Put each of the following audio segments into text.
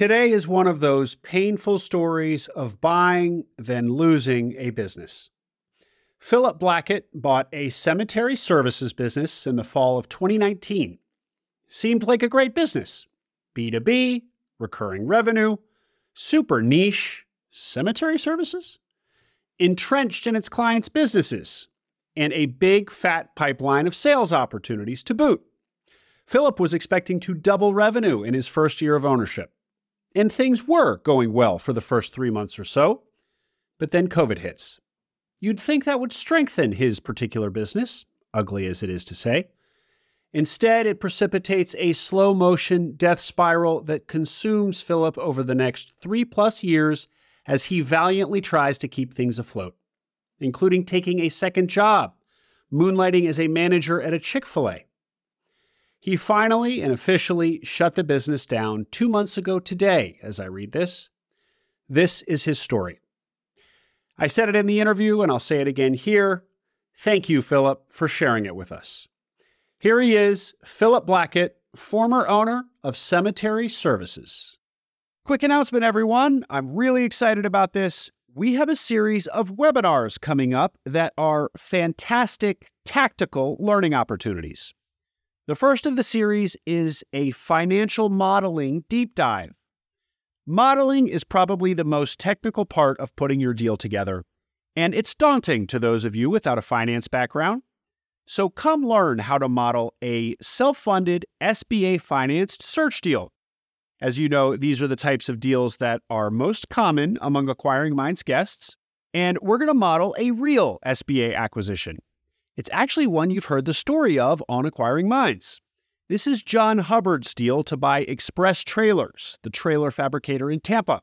Today is one of those painful stories of buying, then losing a business. Philip Blackett bought a cemetery services business in the fall of 2019. Seemed like a great business B2B, recurring revenue, super niche, cemetery services, entrenched in its clients' businesses, and a big fat pipeline of sales opportunities to boot. Philip was expecting to double revenue in his first year of ownership. And things were going well for the first three months or so. But then COVID hits. You'd think that would strengthen his particular business, ugly as it is to say. Instead, it precipitates a slow motion death spiral that consumes Philip over the next three plus years as he valiantly tries to keep things afloat, including taking a second job, moonlighting as a manager at a Chick fil A, he finally and officially shut the business down two months ago today, as I read this. This is his story. I said it in the interview, and I'll say it again here. Thank you, Philip, for sharing it with us. Here he is, Philip Blackett, former owner of Cemetery Services. Quick announcement, everyone. I'm really excited about this. We have a series of webinars coming up that are fantastic tactical learning opportunities. The first of the series is a financial modeling deep dive. Modeling is probably the most technical part of putting your deal together, and it's daunting to those of you without a finance background. So come learn how to model a self funded SBA financed search deal. As you know, these are the types of deals that are most common among Acquiring Minds guests, and we're going to model a real SBA acquisition. It's actually one you've heard the story of on Acquiring Minds. This is John Hubbard's deal to buy Express Trailers, the trailer fabricator in Tampa.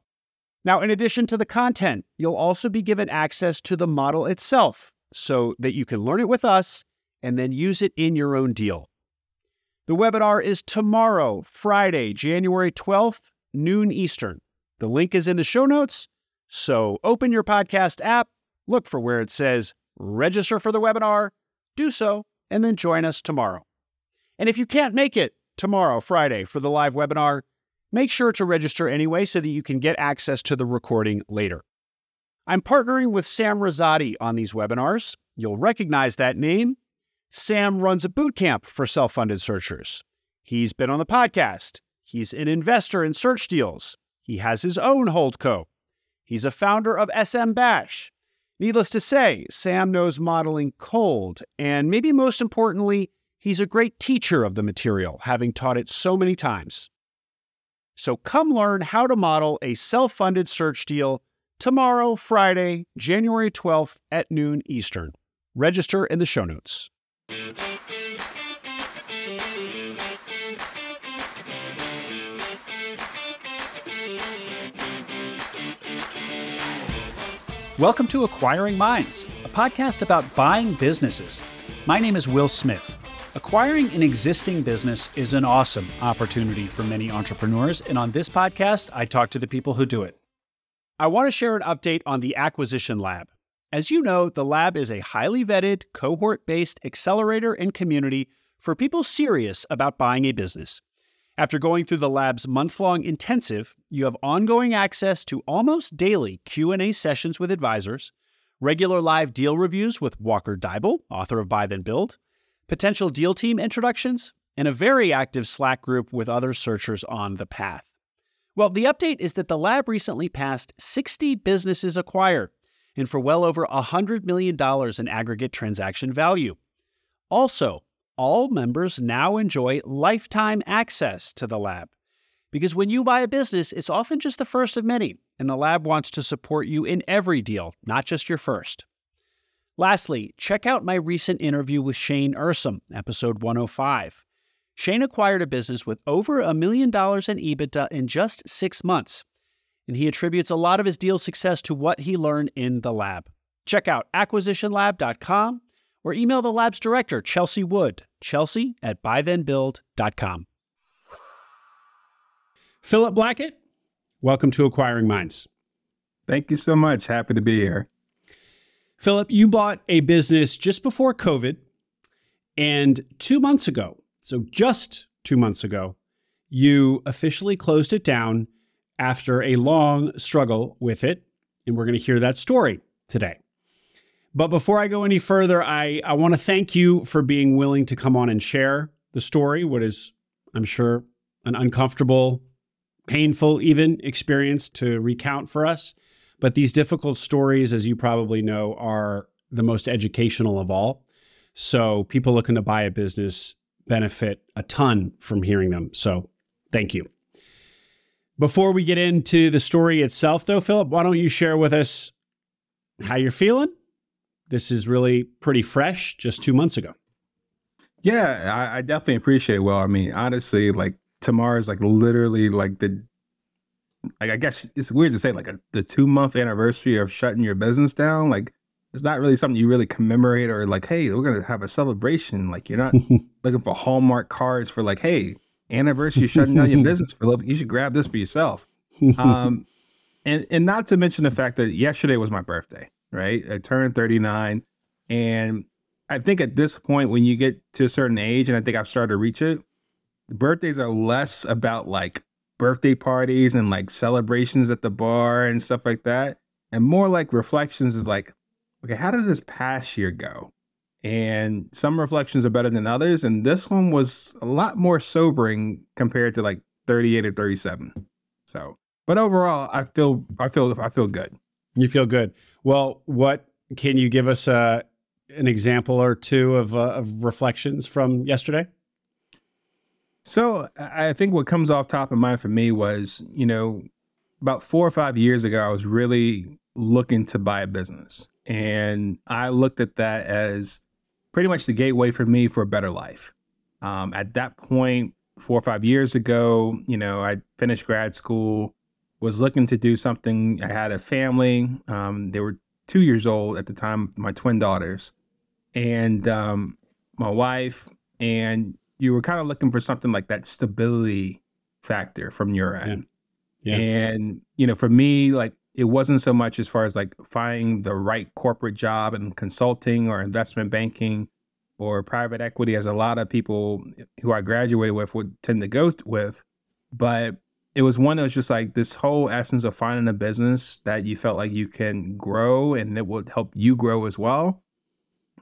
Now, in addition to the content, you'll also be given access to the model itself so that you can learn it with us and then use it in your own deal. The webinar is tomorrow, Friday, January 12th, noon Eastern. The link is in the show notes. So open your podcast app, look for where it says register for the webinar, do so, and then join us tomorrow. And if you can't make it tomorrow, Friday, for the live webinar, make sure to register anyway so that you can get access to the recording later. I'm partnering with Sam Rosati on these webinars. You'll recognize that name. Sam runs a boot camp for self funded searchers. He's been on the podcast. He's an investor in search deals. He has his own Holdco. He's a founder of SMBash. Needless to say, Sam knows modeling cold, and maybe most importantly, he's a great teacher of the material, having taught it so many times. So come learn how to model a self funded search deal tomorrow, Friday, January 12th at noon Eastern. Register in the show notes. Welcome to Acquiring Minds, a podcast about buying businesses. My name is Will Smith. Acquiring an existing business is an awesome opportunity for many entrepreneurs, and on this podcast, I talk to the people who do it. I want to share an update on the Acquisition Lab. As you know, the lab is a highly vetted, cohort based accelerator and community for people serious about buying a business. After going through the lab's month-long intensive, you have ongoing access to almost daily Q&A sessions with advisors, regular live deal reviews with Walker Deibel, author of Buy Then Build, potential deal team introductions, and a very active Slack group with other searchers on the path. Well, the update is that the lab recently passed 60 businesses acquired and for well over $100 million in aggregate transaction value. Also, all members now enjoy lifetime access to the lab. Because when you buy a business, it's often just the first of many, and the lab wants to support you in every deal, not just your first. Lastly, check out my recent interview with Shane Ursum, episode 105. Shane acquired a business with over a million dollars in EBITDA in just six months, and he attributes a lot of his deal success to what he learned in the lab. Check out acquisitionlab.com or email the lab's director, Chelsea Wood, chelsea at buythenbuild.com. Philip Blackett, welcome to Acquiring Minds. Thank you so much. Happy to be here. Philip, you bought a business just before COVID, and two months ago, so just two months ago, you officially closed it down after a long struggle with it. And we're going to hear that story today. But before I go any further, I, I want to thank you for being willing to come on and share the story, what is, I'm sure, an uncomfortable, painful, even experience to recount for us. But these difficult stories, as you probably know, are the most educational of all. So people looking to buy a business benefit a ton from hearing them. So thank you. Before we get into the story itself, though, Philip, why don't you share with us how you're feeling? This is really pretty fresh, just two months ago. Yeah, I, I definitely appreciate it. Well, I mean, honestly, like tomorrow is like literally like the, like I guess it's weird to say like a, the two month anniversary of shutting your business down. Like it's not really something you really commemorate or like, hey, we're gonna have a celebration. Like you're not looking for Hallmark cards for like, hey, anniversary shutting down your business, for Philip. You should grab this for yourself. Um, and and not to mention the fact that yesterday was my birthday, right? I turned 39, and I think at this point, when you get to a certain age, and I think I've started to reach it, birthdays are less about like birthday parties and like celebrations at the bar and stuff like that, and more like reflections is like, okay, how did this past year go? And some reflections are better than others, and this one was a lot more sobering compared to like 38 or 37. So, but overall, I feel I feel I feel good. You feel good. Well, what can you give us a an example or two of, uh, of reflections from yesterday? So I think what comes off top of mind for me was, you know, about four or five years ago, I was really looking to buy a business. And I looked at that as pretty much the gateway for me for a better life. Um, at that point, four or five years ago, you know, I finished grad school, was looking to do something. I had a family. Um, they were two years old at the time, my twin daughters and um, my wife, and you were kind of looking for something like that stability factor from your end. Yeah. yeah. And, you know, for me, like it wasn't so much as far as like finding the right corporate job in consulting or investment banking or private equity, as a lot of people who I graduated with would tend to go with. But it was one that was just like this whole essence of finding a business that you felt like you can grow and it would help you grow as well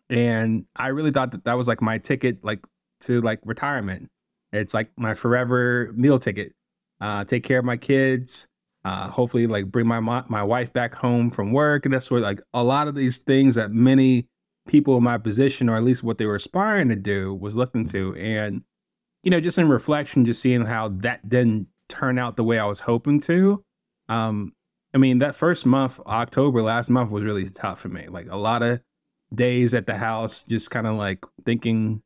and I really thought that that was like my ticket, like to like retirement. It's like my forever meal ticket. Uh, take care of my kids. Uh, hopefully, like bring my my wife back home from work, and that's what like a lot of these things that many people in my position, or at least what they were aspiring to do, was looking to. And you know, just in reflection, just seeing how that didn't turn out the way I was hoping to. Um, I mean, that first month, October last month, was really tough for me. Like a lot of days at the house, just kind of like thinking,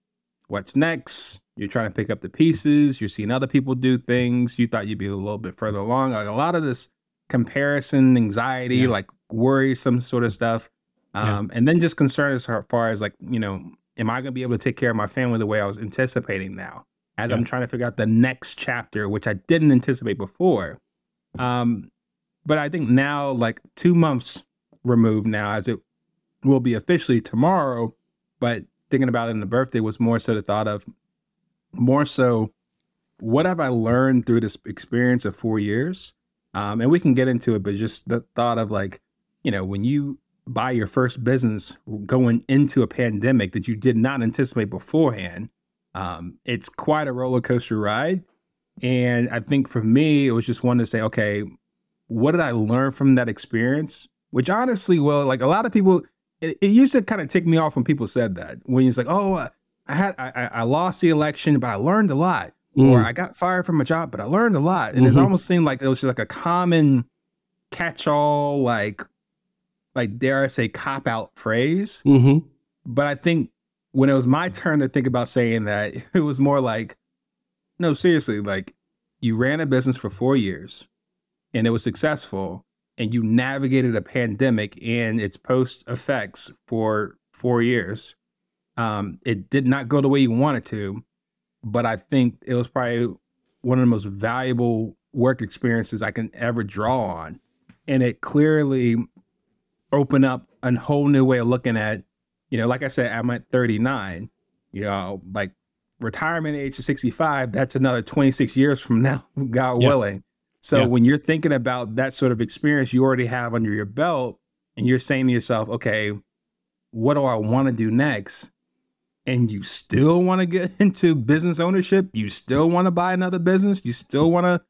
what's next? You're trying to pick up the pieces. You're seeing other people do things. You thought you'd be a little bit further along. Like a lot of this comparison, anxiety, yeah. like worrisome sort of stuff. Um, yeah. And then just concern as far as like, you know, am I going to be able to take care of my family the way I was anticipating now? As yeah. I'm trying to figure out the next chapter, which I didn't anticipate before. Um, but I think now, like two months removed now, as it will be officially tomorrow. But thinking about it in the birthday was more so the thought of more so what have I learned through this experience of four years? Um, and we can get into it, but just the thought of like, you know, when you buy your first business going into a pandemic that you did not anticipate beforehand, um, it's quite a roller coaster ride. And I think for me, it was just one to say, okay, what did I learn from that experience? Which honestly, well, like a lot of people, it, it used to kind of tick me off when people said that. When it's like, oh, uh, I had I, I lost the election, but I learned a lot, mm. or I got fired from a job, but I learned a lot, and mm-hmm. it almost seemed like it was just like a common catch-all, like like dare I say, cop out phrase. Mm-hmm. But I think when it was my turn to think about saying that, it was more like, no, seriously, like you ran a business for four years and it was successful and you navigated a pandemic and its post effects for four years. Um, it did not go the way you wanted to, but I think it was probably one of the most valuable work experiences I can ever draw on. And it clearly opened up a whole new way of looking at, you know, like I said, I'm at 39, you know, like retirement age of 65, that's another 26 years from now, God yeah. willing. So Yeah. when you're thinking about that sort of experience you already have under your belt, and you're saying to yourself, okay, what do I want to do next? And you still want to get into business ownership, you still want to buy another business, you still want to,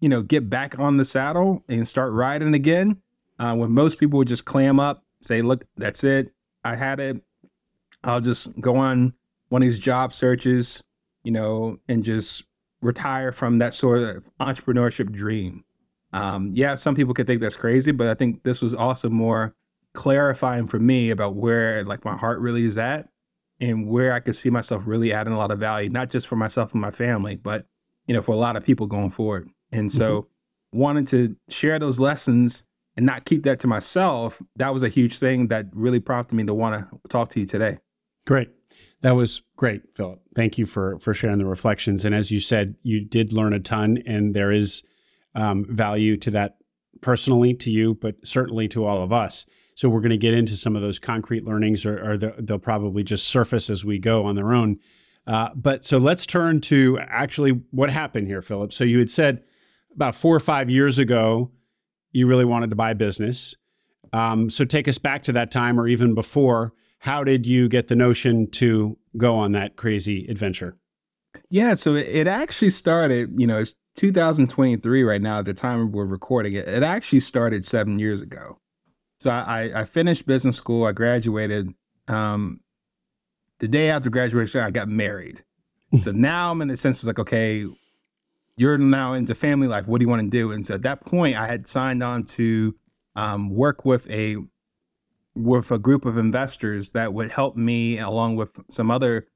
you know, get back on the saddle and start riding again. Uh, when most people would just clam up, say, look, that's it. I had it. I'll just go on one of these job searches, you know, and just retire from that sort of entrepreneurship dream. Um, yeah, some people could think that's crazy, but I think this was also more clarifying for me about where like my heart really is at and where I could see myself really adding a lot of value, not just for myself and my family, but you know, for a lot of people going forward. And so wanting to share those lessons and not keep that to myself, that was a huge thing that really prompted me to want to talk to you today. Great. That was great, Philip. Thank you for for sharing the reflections. And as you said, you did learn a ton, and there is um, value to that personally to you, but certainly to all of us. So we're going to get into some of those concrete learnings, or, or the, they'll probably just surface as we go on their own. Uh, but so let's turn to actually what happened here, Philip. So you had said about four or five years ago, you really wanted to buy a business. Um, so take us back to that time, or even before. How did you get the notion to go on that crazy adventure? Yeah, so it, actually started, you know, it's 2023 right now at the time we're recording it. It actually started seven years ago. So I, I, I finished business school, I graduated. Um, the day after graduation, I got married. so now I'm in the sense, it's like, okay, you're now into family life. What do you want to do? And so at that point, I had signed on to um, work with a with a group of investors that would help me, along with some other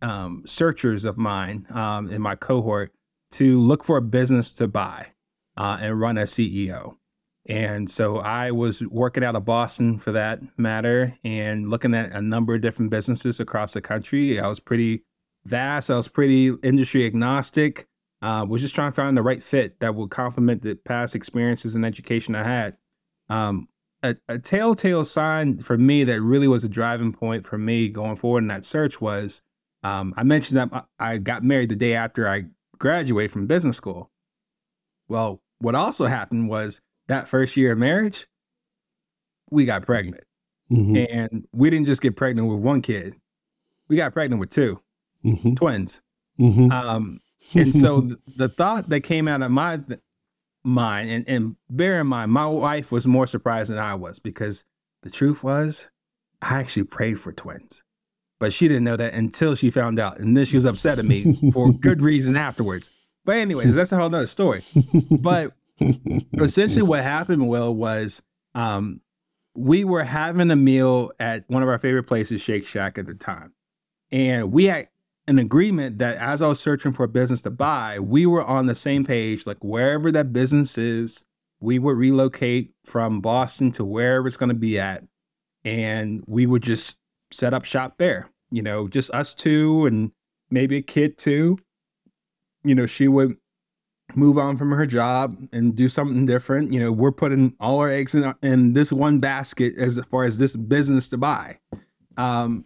um, searchers of mine um, in my cohort, to look for a business to buy uh, and run as CEO. And so I was working out of Boston for that matter and looking at a number of different businesses across the country. I was pretty vast, I was pretty industry agnostic. Uh, was just trying to find the right fit that would complement the past experiences and education I had. Um, a, a telltale sign for me that really was a driving point for me going forward in that search was um, I mentioned that I got married the day after I graduated from business school. Well, what also happened was that first year of marriage, we got pregnant. Mm-hmm. And we didn't just get pregnant with one kid, we got pregnant with two Mm-hmm. twins. Mm-hmm. Um, and so the thought that came out of my mind, and, and bear in mind, my wife was more surprised than I was because the truth was, I actually prayed for twins, but she didn't know that until she found out, and then she was upset at me for good reason afterwards. But anyways, that's a whole nother story. But essentially, what happened, Will, was um, we were having a meal at one of our favorite places, Shake Shack, at the time, and we had an agreement that as I was searching for a business to buy, we were on the same page. Like wherever that business is, we would relocate from Boston to wherever it's going to be at, and we would just set up shop there. You know, just us two and maybe a kid too. You know, she would move on from her job and do something different. You know, we're putting all our eggs in, in this one basket as far as this business to buy. Um,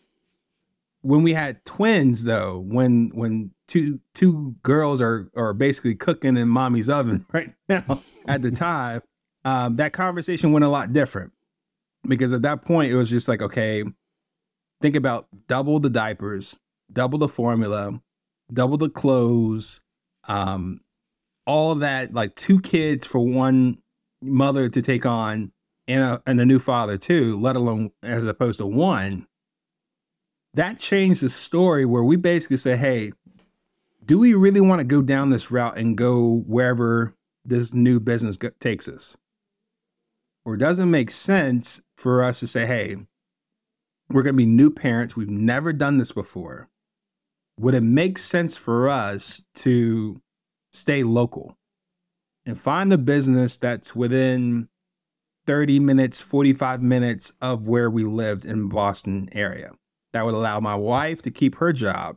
when we had twins though when when two two girls are are basically cooking in mommy's oven right now at the time um, that conversation went a lot different. Because at that point it was just like okay think about double the diapers double the formula double the clothes um all that like two kids for one mother to take on and a, and a new father too let alone as opposed to one that changed the story where we basically say, hey, do we really want to go down this route and go wherever this new business go- takes us? Or does it make sense for us to say, hey, we're going to be new parents. We've never done this before. Would it make sense for us to stay local and find a business that's within 30 minutes, 45 minutes of where we lived in Boston area? That would allow my wife to keep her job.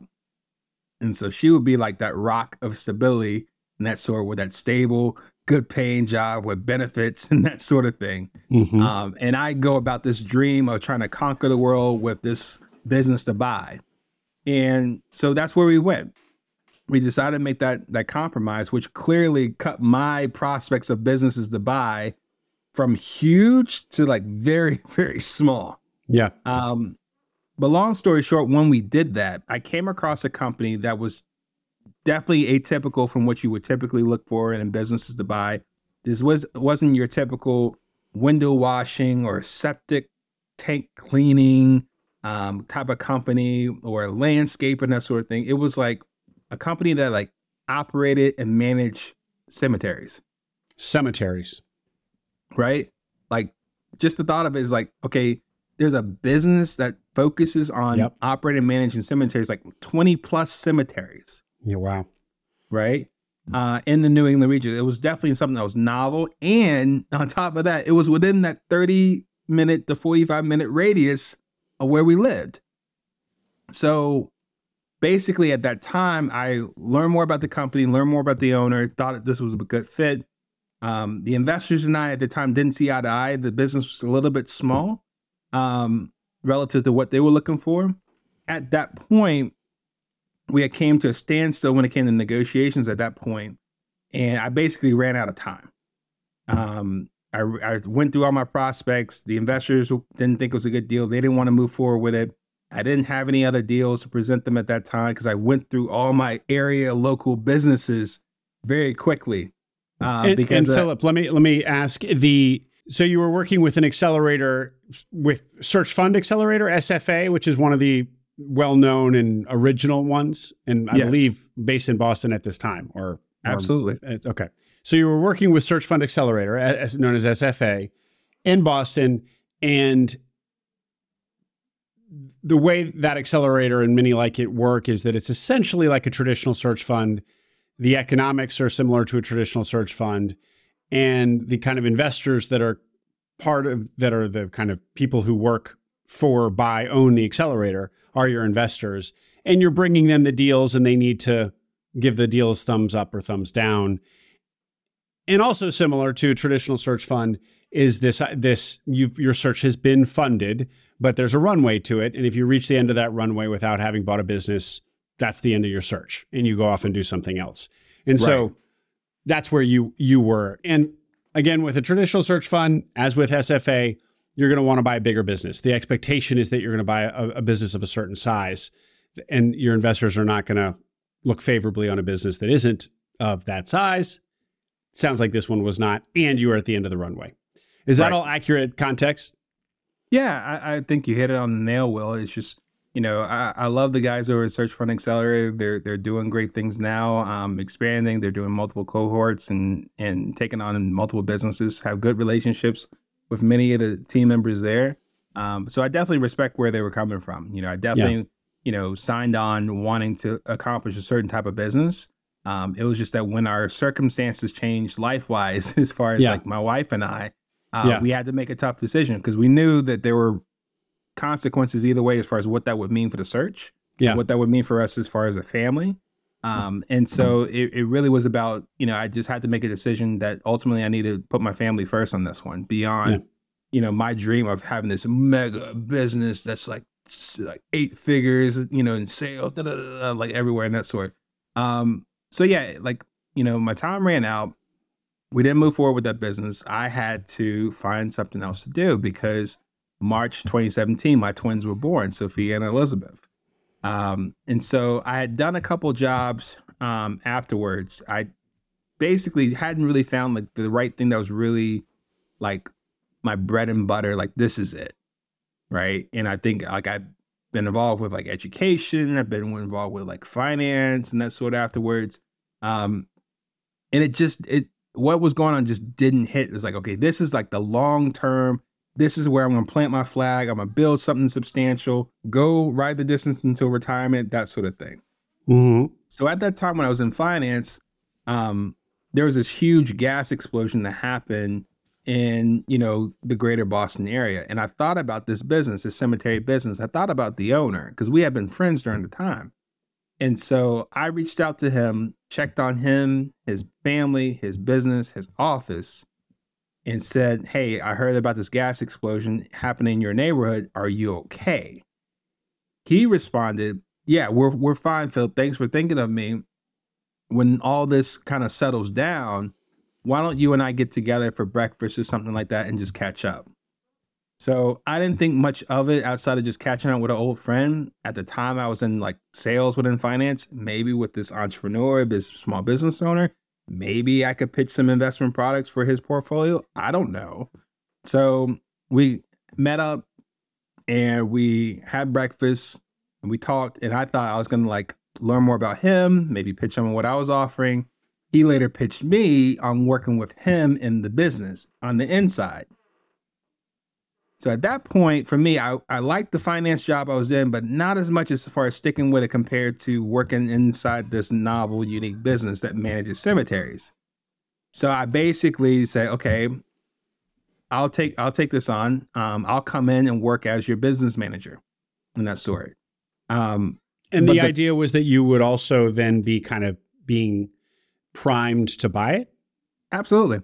And so she would be like that rock of stability and that sort with that stable, good paying job with benefits and that sort of thing. Mm-hmm. Um, and I go about this dream of trying to conquer the world with this business to buy. And so that's where we went. we decided to make that that compromise, which clearly cut my prospects of businesses to buy from huge to like very very small. Yeah. Um, but long story short, when we did that, I came across a company that was definitely atypical from what you would typically look for in businesses to buy. This was wasn't your typical window washing or septic tank cleaning um, type of company or landscape and that sort of thing. It was like a company that like operated and managed cemeteries. Cemeteries. Right? Like just the thought of it is like, okay, there's a business that focuses on yep. operating and managing cemeteries, like 20 plus cemeteries. Yeah, wow. Right? Uh, in the New England region. It was definitely something that was novel. And on top of that, it was within that 30 minute to 45 minute radius of where we lived. So basically, at that time, I learned more about the company, learned more about the owner, thought that this was a good fit. Um, the investors and I at the time didn't see eye to eye. The business was a little bit small um, relative to what they were looking for. At that point, we had came to a standstill when it came to negotiations at that point, and I basically ran out of time. Um, I, I went through all my prospects. The investors didn't think it was a good deal. They didn't want to move forward with it. I didn't have any other deals to present them at that time because I went through all my area local businesses very quickly. Uh, and, because and uh, Philip, let me let me ask the so you were working with an accelerator with Search Fund Accelerator SFA, which is one of the well-known and original ones, and I yes. believe based in Boston at this time. Or, or absolutely okay. So you were working with Search Fund Accelerator, as known as SFA, in Boston, and the way that accelerator and many like it work is that it's essentially like a traditional search fund. The economics are similar to a traditional search fund, and the kind of investors that are part of that are the kind of people who work for, buy, own the accelerator are your investors, and you're bringing them the deals, and they need to give the deals thumbs up or thumbs down and also similar to a traditional search fund is this uh, this your search has been funded, but there's a runway to it, and if you reach the end of that runway without having bought a business, that's the end of your search, and you go off and do something else. And right. so that's where you you were. And again, with a traditional search fund, as with SFA, you're going to want to buy a bigger business. The expectation is that you're going to buy a, a business of a certain size, and your investors are not going to look favorably on a business that isn't of that size Sounds like this one was not, and you were at the end of the runway. Is that right. all accurate context? Yeah, I, I, think you hit it on the nail, Will. It's just you know I, I, love the guys over at Search Fund Accelerator. They're they're doing great things now, um, expanding. They're doing multiple cohorts and and taking on multiple businesses. Have good relationships with many of the team members there. Um, so I definitely respect where they were coming from. You know, I definitely yeah. you know signed on wanting to accomplish a certain type of business. Um, it was just that when our circumstances changed life wise, as far as yeah. like my wife and I, uh, yeah. we had to make a tough decision because we knew that there were consequences either way as far as what that would mean for the search, yeah, what that would mean for us as far as a family. Um, and so it, it really was about, you know, I just had to make a decision that ultimately I needed to put my family first on this one beyond, yeah. you know, my dream of having this mega business that's like, like eight figures, you know, in sales, da, da, da, like everywhere and that sort. Um, so yeah, like you know, my time ran out. We didn't move forward with that business. I had to find something else to do because March 2017, my twins were born, Sophia and Elizabeth. Um, and so I had done a couple jobs um, afterwards. I basically hadn't really found like the right thing that was really like my bread and butter. Like this is it, right? And I think like I've been involved with like education. I've been involved with like finance and that sort of afterwards. Um, and it just it what was going on just didn't hit. It's like okay, this is like the long term. This is where I'm gonna plant my flag. I'm gonna build something substantial. Go ride the distance until retirement. That sort of thing. Mm-hmm. So at that time when I was in finance, um, there was this huge gas explosion that happened in you know the greater Boston area. And I thought about this business, this cemetery business. I thought about the owner because we had been friends during the time. And so I reached out to him, checked on him, his family, his business, his office, and said, Hey, I heard about this gas explosion happening in your neighborhood. Are you okay? He responded, Yeah, we're we're fine, Philip. Thanks for thinking of me. when all this kind of settles down, why don't you and I get together for breakfast or something like that and just catch up? So I didn't think much of it outside of just catching up with an old friend. At the time, I was in like sales within finance, maybe with this entrepreneur, this small business owner. Maybe I could pitch some investment products for his portfolio. I don't know. So we met up and we had breakfast and we talked. And I thought I was going to like learn more about him, maybe pitch him on what I was offering. He later pitched me on working with him in the business on the inside. So at that point, for me, I, I liked the finance job I was in, but not as much as far as sticking with it compared to working inside this novel, unique business that manages cemeteries. So I basically said, okay, I'll take I'll take this on. Um, I'll come in and work as your business manager, and that sort. Um, and the, the idea was that you would also then be kind of being primed to buy it. Absolutely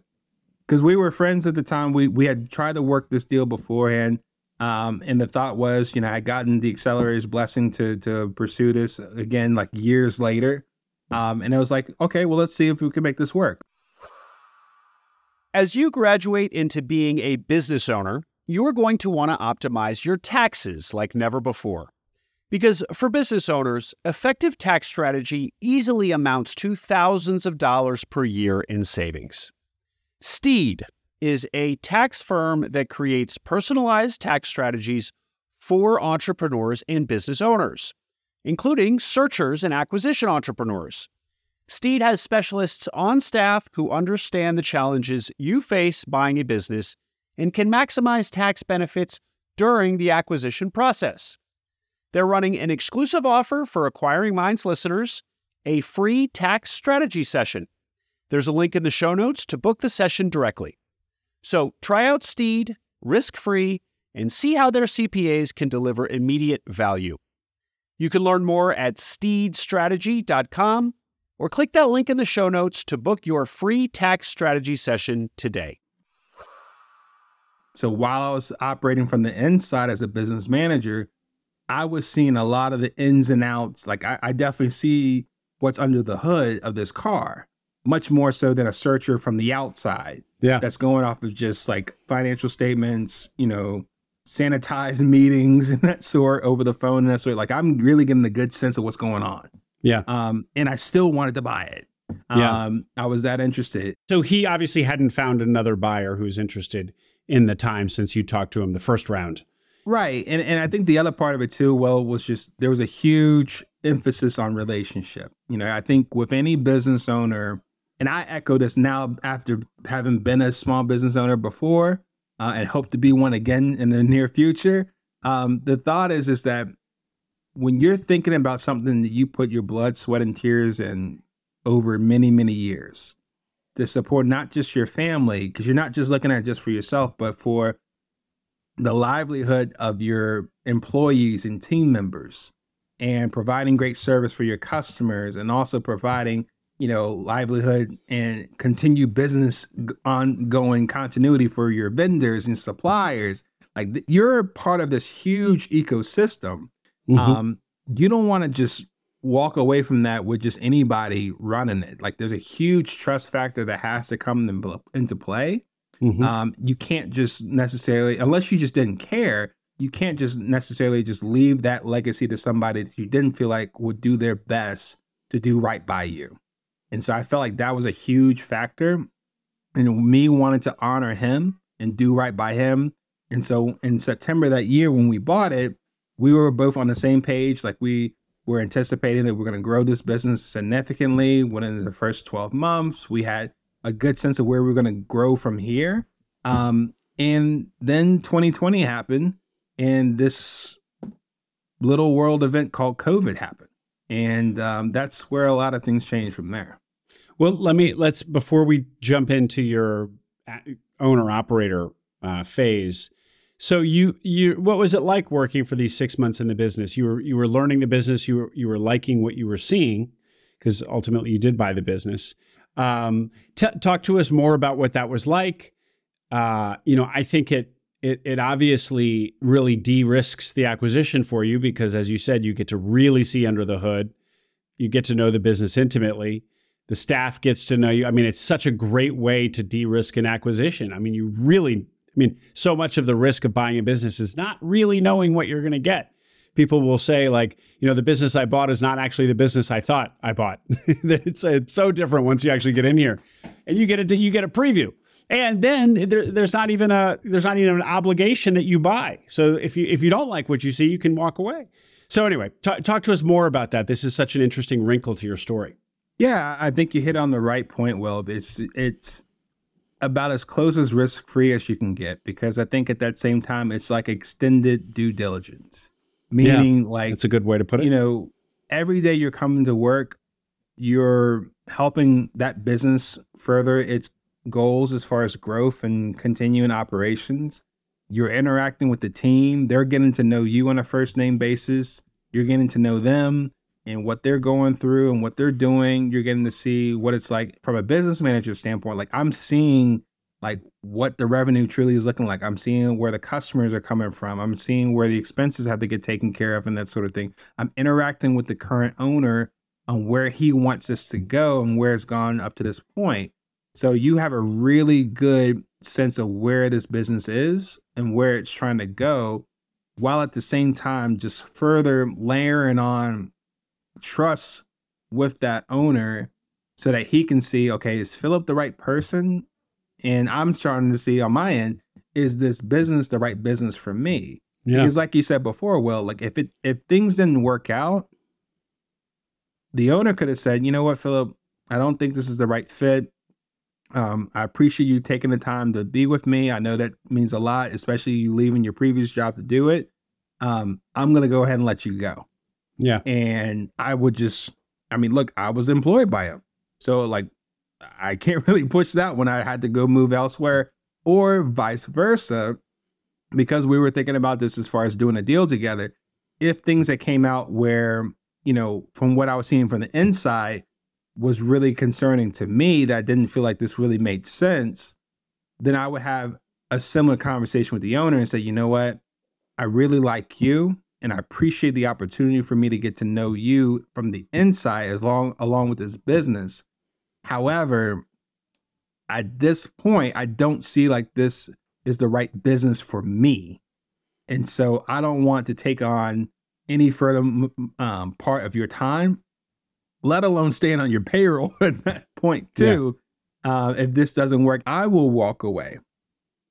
because we were friends at the time. We we had tried to work this deal beforehand, um, and the thought was, you know, I gotten the accelerator's blessing to to pursue this again, like years later, um, and I was like, okay, well, let's see if we can make this work. As you graduate into being a business owner, you are going to want to optimize your taxes like never before. Because for business owners, effective tax strategy easily amounts to thousands of dollars per year in savings. Steed is a tax firm that creates personalized tax strategies for entrepreneurs and business owners, including searchers and acquisition entrepreneurs. Steed has specialists on staff who understand the challenges you face buying a business and can maximize tax benefits during the acquisition process. They're running an exclusive offer for Acquiring Minds listeners a free tax strategy session there's a link in the show notes to book the session directly. So try out Steed risk free and see how their CPAs can deliver immediate value. You can learn more at steedstrategy.com or click that link in the show notes to book your free tax strategy session today. So while I was operating from the inside as a business manager, I was seeing a lot of the ins and outs. Like I, I definitely see what's under the hood of this car much more so than a searcher from the outside. Yeah. That's going off of just like financial statements, you know, sanitized meetings and that sort over the phone and that sort. Like I'm really getting a good sense of what's going on. Yeah. Um, and I still wanted to buy it. Yeah. Um, I was that interested. So he obviously hadn't found another buyer who's interested in the time since you talked to him the first round. Right. And and I think the other part of it too, well, was just there was a huge emphasis on relationship. You know, I think with any business owner, and I echo this now after having been a small business owner before uh, and hope to be one again in the near future. Um, the thought is is that when you're thinking about something that you put your blood, sweat, and tears in over many, many years to support not just your family, because you're not just looking at it just for yourself, but for the livelihood of your employees and team members and providing great service for your customers and also providing you know, livelihood and continue business ongoing continuity for your vendors and suppliers. Like you're part of this huge ecosystem. Mm-hmm. Um, you don't want to just walk away from that with just anybody running it. Like there's a huge trust factor that has to come into play. Mm-hmm. Um, you can't just necessarily, unless you just didn't care, you can't just necessarily just leave that legacy to somebody that you didn't feel like would do their best to do right by you. And so I felt like that was a huge factor. And me wanting to honor him and do right by him. And so in September that year when we bought it, we were both on the same page. Like we were anticipating that we're going to grow this business significantly within the first 12 months. We had a good sense of where we are going to grow from here. Um, and then 2020 happened, and this little world event called COVID happened. And um, that's where a lot of things changed from there. Well, let me let's before we jump into your uh, owner operator uh, phase. So you you what was it like working for these six months in the business? You were you were learning the business. You were you were liking what you were seeing because ultimately you did buy the business. Um, t- talk to us more about what that was like. Uh, you know, I think it it it obviously really de-risks the acquisition for you because, as you said, you get to really see under the hood. You get to know the business intimately. The staff gets to know you. I mean, it's such a great way to de-risk an acquisition. I mean, you really I mean, so much of the risk of buying a business is not really knowing what you're going to get. People will say, like, you know, the business I bought is not actually the business I thought I bought. it's, it's so different once you actually get in here, and you get a you get a preview, and then there, there's not even a there's not even an obligation that you buy. So if you if you don't like what you see, you can walk away. So anyway, t- talk to us more about that. This is such an interesting wrinkle to your story. Yeah, I think you hit on the right point, Will. It's it's about as close as risk free as you can get because I think at that same time it's like extended due diligence. Meaning yeah, like it's a good way to put it. You know, every day you're coming to work, you're helping that business further its goals as far as growth and continuing operations. You're interacting with the team. They're getting to know you on a first name basis. You're getting to know them and what they're going through and what they're doing. You're getting to see what it's like from a business manager standpoint. Like I'm seeing like what the revenue truly is looking like. I'm seeing where the customers are coming from. I'm seeing where the expenses have to get taken care of and that sort of thing. I'm interacting with the current owner on where he wants this to go and where it's gone up to this point. So you have a really good sense of where this business is and where it's trying to go while at the same time just further layering on trust with that owner so that he can see, okay, is Philip the right person? And I'm starting to see on my end, is this business the right business for me? Yeah. Because like you said before, well, like if it if things didn't work out, the owner could have said, you know what, Philip, I don't think this is the right fit. Um, I appreciate you taking the time to be with me. I know that means a lot, especially you leaving your previous job to do it. Um, I'm gonna go ahead and let you go. Yeah. And I would just, I mean, look, I was employed by him. So, like, I can't really push that when I had to go move elsewhere or vice versa, because we were thinking about this as far as doing a deal together. If things that came out where, you know, from what I was seeing from the inside was really concerning to me, that didn't feel like this really made sense, then I would have a similar conversation with the owner and say, you know what? I really like you and I appreciate the opportunity for me to get to know you from the inside as long along with this business. However, at this point, I don't see like this is the right business for me. And so I don't want to take on any further um, part of your time, let alone staying on your payroll at that point too. Yeah. Uh, if this doesn't work, I will walk away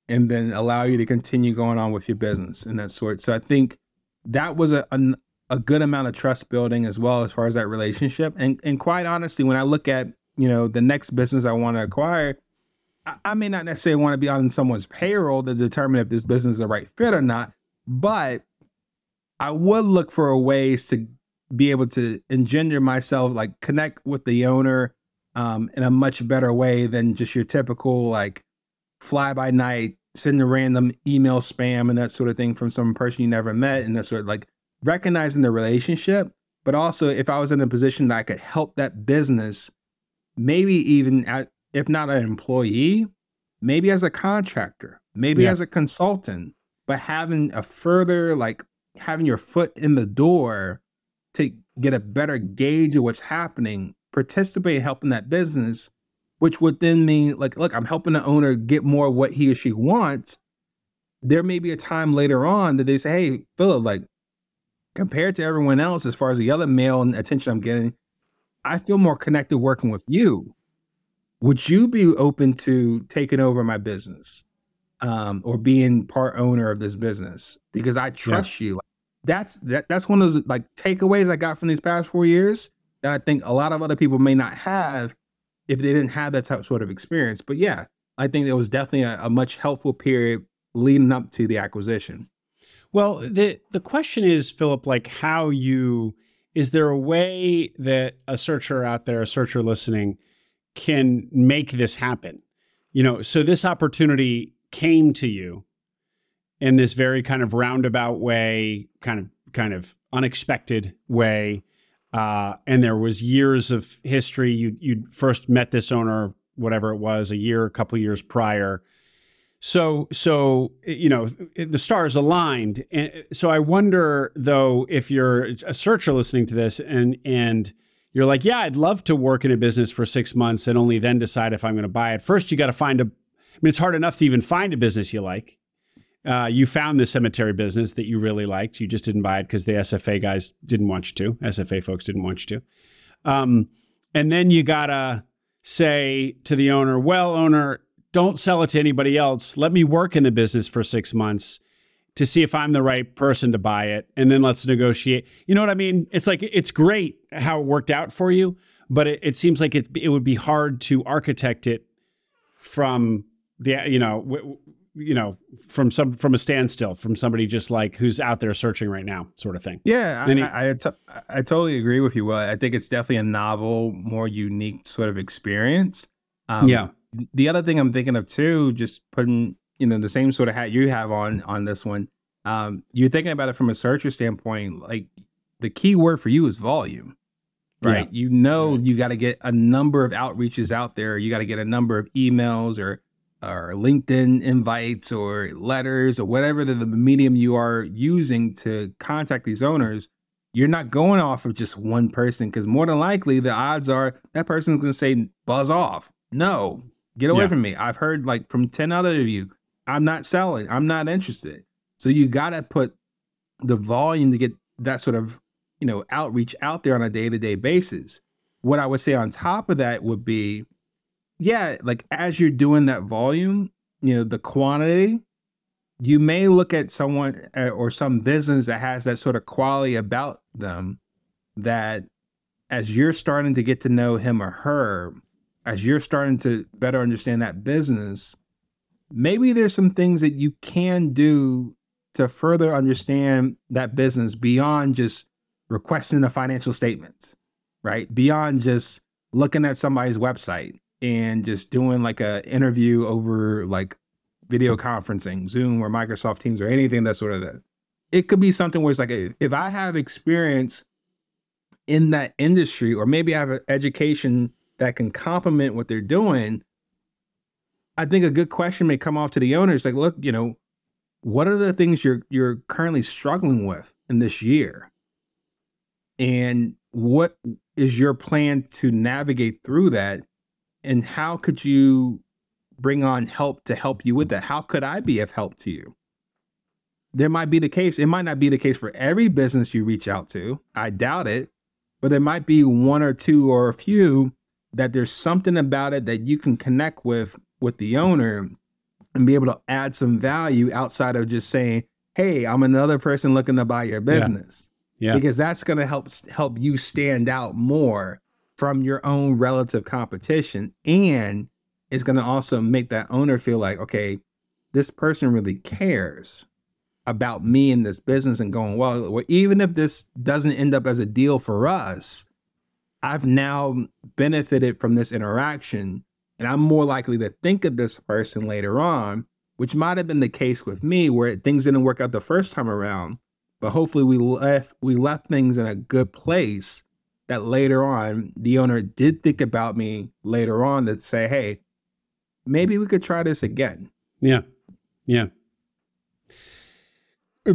and then allow you to continue going on with your business and that sort. So I think that was a, a, a good amount of trust building as well as far as that relationship. And and quite honestly, when I look at you know the next business I want to acquire, I, I may not necessarily want to be on someone's payroll to determine if this business is the right fit or not, but I would look for ways to be able to engender myself, like connect with the owner um, in a much better way than just your typical like fly by night sending a random email spam and that sort of thing from some person you never met and that sort of like recognizing the relationship but also if i was in a position that i could help that business maybe even at, if not an employee maybe as a contractor maybe yeah. as a consultant but having a further like having your foot in the door to get a better gauge of what's happening participate in helping that business which would then mean like, look, I'm helping the owner get more what he or she wants. There may be a time later on that they say, hey, Philip, like compared to everyone else, as far as the other mail and attention I'm getting, I feel more connected working with you. Would you be open to taking over my business um, or being part owner of this business? Because I trust yeah. you. That's that. That's one of those like takeaways I got from these past four years that I think a lot of other people may not have if they didn't have that type, sort of experience. But yeah, I think it was definitely a, a much helpful period leading up to the acquisition. Well, the the question is, Philip, like how you is there a way that a searcher out there, a searcher listening, can make this happen? You know, so this opportunity came to you in this very kind of roundabout way, kind of kind of unexpected way. Uh, and there was years of history. You you first met this owner, whatever it was, a year, a couple years prior. So so you know the stars aligned. And so I wonder though if you're a searcher listening to this and and you're like, yeah, I'd love to work in a business for six months and only then decide if I'm going to buy it. First, you got to find a, I mean, it's hard enough to even find a business you like. Uh, you found the cemetery business that you really liked. You just didn't buy it because the SBA guys didn't want you to. SBA folks didn't want you to. Um, and then you got to say to the owner, well, owner, don't sell it to anybody else. Let me work in the business for six months to see if I'm the right person to buy it. And then let's negotiate. You know what I mean? It's like, it's great how it worked out for you, but it, it seems like it, it would be hard to architect it from the, you know, w- you know, from some from a standstill, from somebody just like who's out there searching right now, sort of thing. Yeah, I, he, I, I, t- I totally agree with you. Well, I think it's definitely a novel, more unique sort of experience. Um, yeah. The other thing I'm thinking of too, just putting you know the same sort of hat you have on on this one. Um, you're thinking about it from a searcher standpoint. Like the key word for you is volume, right? Yeah. You know, you got to get a number of outreaches out there. You got to get a number of emails or or LinkedIn invites or letters or whatever the, the medium you are using to contact these owners. You're not going off of just one person because more than likely the odds are that person's going to say buzz off. No, get away yeah. from me. I've heard like from 10 other of you, I'm not selling. I'm not interested. So you got to put the volume to get that sort of, you know, outreach out there on a day-to-day basis. What I would say on top of that would be yeah, like as you're doing that volume, you know, the quantity, you may look at someone uh, or some business that has that sort of quality about them that as you're starting to get to know him or her, as you're starting to better understand that business, maybe there's some things that you can do to further understand that business beyond just requesting the financial statements, right? Beyond just looking at somebody's website and just doing like a interview over like video conferencing, Zoom or Microsoft Teams or anything that sort of that. It could be something where it's like if I have experience in that industry, or maybe I have an education that can complement what they're doing, I think a good question may come off to the owners like, look, you know, what are the things you're you're currently struggling with in this year? And what is your plan to navigate through that? And how could you bring on help to help you with that? How could I be of help to you? There might be the case. It might not be the case for every business you reach out to. I doubt it. But there might be one or two or a few that there's something about it that you can connect with with the owner and be able to add some value outside of just saying, "Hey, I'm another person looking to buy your business." Yeah. yeah. Because that's going to help help you stand out more from your own relative competition and it's going to also make that owner feel like, "Okay, this person really cares." about me in this business and going, well, even if this doesn't end up as a deal for us, I've now benefited from this interaction and I'm more likely to think of this person later on, which might have been the case with me where things didn't work out the first time around, but hopefully we left we left things in a good place that later on the owner did think about me later on to say, "Hey, maybe we could try this again." Yeah. Yeah.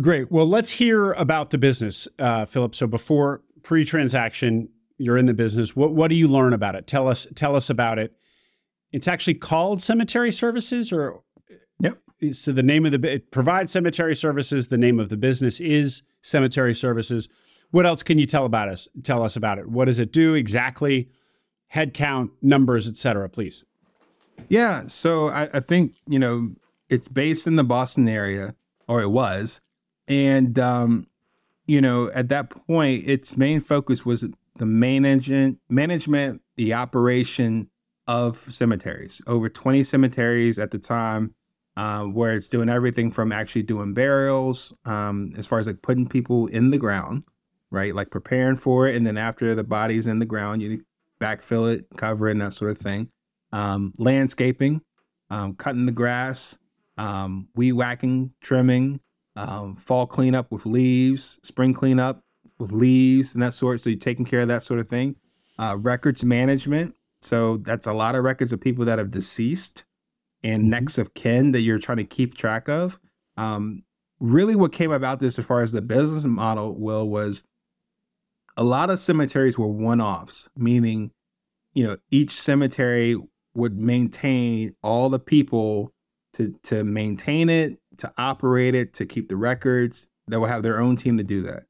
Great. Well, let's hear about the business, uh, Philip. So before pre-transaction, you're in the business. What what do you learn about it? Tell us tell us about it it's actually called Cemetery Services, or yep. So the name of the it provides cemetery services. The name of the business is Cemetery Services. What else can you tell about us? Tell us about it. What does it do exactly? Headcount, numbers, etc. Please. Yeah. So I, I think you know it's based in the Boston area, or it was, and um, you know at that point its main focus was the management, management, the operation of cemeteries, over 20 cemeteries at the time, uh, where it's doing everything from actually doing burials, um, as far as like putting people in the ground, right? Like preparing for it. And then after the body's in the ground, you backfill it, cover it, and that sort of thing. Um, landscaping, um, cutting the grass, um, weed whacking, trimming, um, fall cleanup with leaves, spring cleanup with leaves and that sort. So you're taking care of that sort of thing. Uh, records management, so that's a lot of records of people that have deceased and mm-hmm. next of kin that you're trying to keep track of. Um, really, what came about this as far as the business model, Will, was a lot of cemeteries were one offs, meaning, you know, each cemetery would maintain all the people to to maintain it, to operate it, to keep the records. They will have their own team to do that.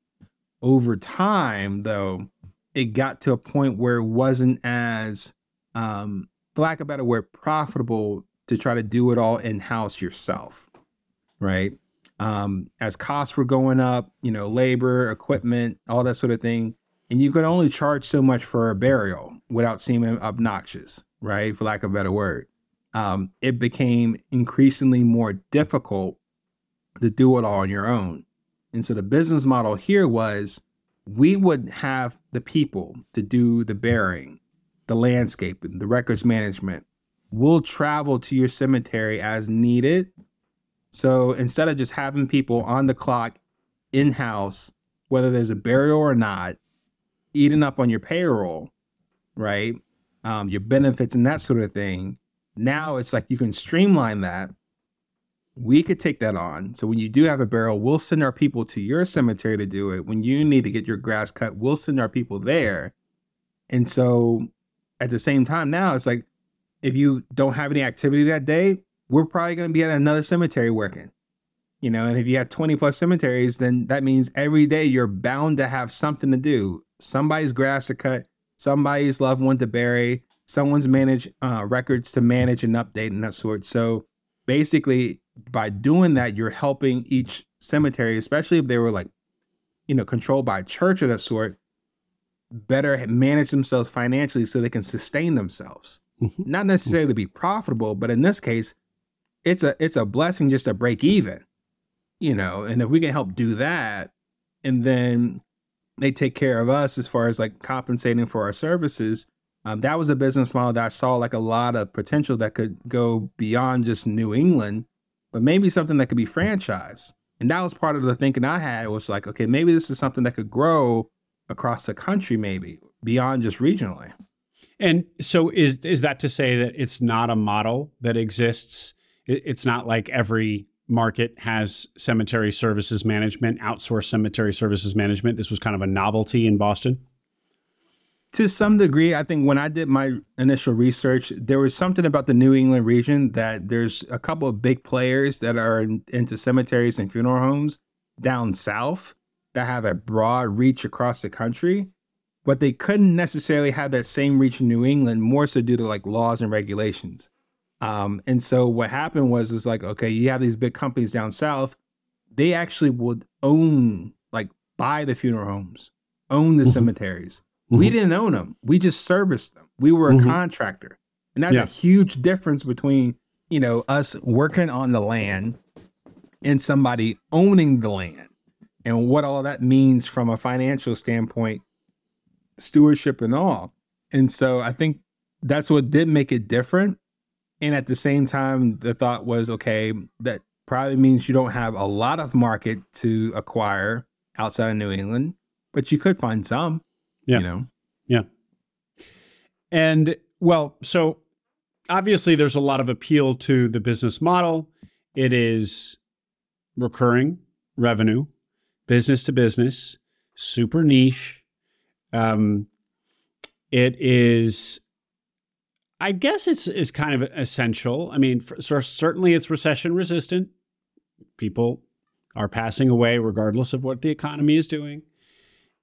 Over time, though, it got to a point where it wasn't as, um, for lack of a better word, profitable to try to do it all in house yourself, right? Um, as costs were going up, you know, labor, equipment, all that sort of thing, and you could only charge so much for a burial without seeming obnoxious, right? For lack of a better word. Um, it became increasingly more difficult to do it all on your own. And so the business model here was we would have the people to do the burying, the landscaping, the records management. We'll travel to your cemetery as needed. So instead of just having people on the clock in house, whether there's a burial or not, eating up on your payroll, right? Um, your benefits and that sort of thing. Now it's like you can streamline that. We could take that on. So when you do have a burial, we'll send our people to your cemetery to do it. When you need to get your grass cut, we'll send our people there. And so at the same time, now it's like if you don't have any activity that day, we're probably going to be at another cemetery working. You know, and if you have 20 plus cemeteries, then that means every day you're bound to have something to do. Somebody's grass to cut, somebody's loved one to bury, someone's manage uh, records to manage and update and that sort. So basically, by doing that, you're helping each cemetery, especially if they were like, you know, controlled by a church of that sort, better manage themselves financially so they can sustain themselves. Mm-hmm. Not necessarily be profitable, but in this case, it's a it's a blessing just to break even. You know, and if we can help do that, and then they take care of us as far as like compensating for our services, um, that was a business model that I saw like a lot of potential that could go beyond just New England, but maybe something that could be franchised. And that was part of the thinking I had was like, okay, maybe this is something that could grow across the country, maybe beyond just regionally. And so is is that to say that it's not a model that exists? It's not like every market has cemetery services management, outsourced cemetery services management. This was kind of a novelty in Boston to some degree, I think when I did my initial research, there was something about the New England region that there's a couple of big players that are in, into cemeteries and funeral homes down south that have a broad reach across the country, but they couldn't necessarily have that same reach in New England, more so due to like laws and regulations. Um, and so what happened was is like, okay, you have these big companies down south, they actually would own, like buy the funeral homes, own the mm-hmm. cemeteries Mm-hmm. We didn't own them. We just serviced them. We were a mm-hmm. contractor. And that's yeah. a huge difference between, you know, us working on the land and somebody owning the land and what all that means from a financial standpoint, stewardship and all. And so I think that's what did make it different. And at the same time, the thought was okay, that probably means you don't have a lot of market to acquire outside of New England, but you could find some. Yeah. You know? Yeah. And well, so obviously there's a lot of appeal to the business model. It is recurring revenue, business to business, super niche. Um, it is, I guess it's is kind of essential. I mean, for, so certainly it's recession resistant. People are passing away regardless of what the economy is doing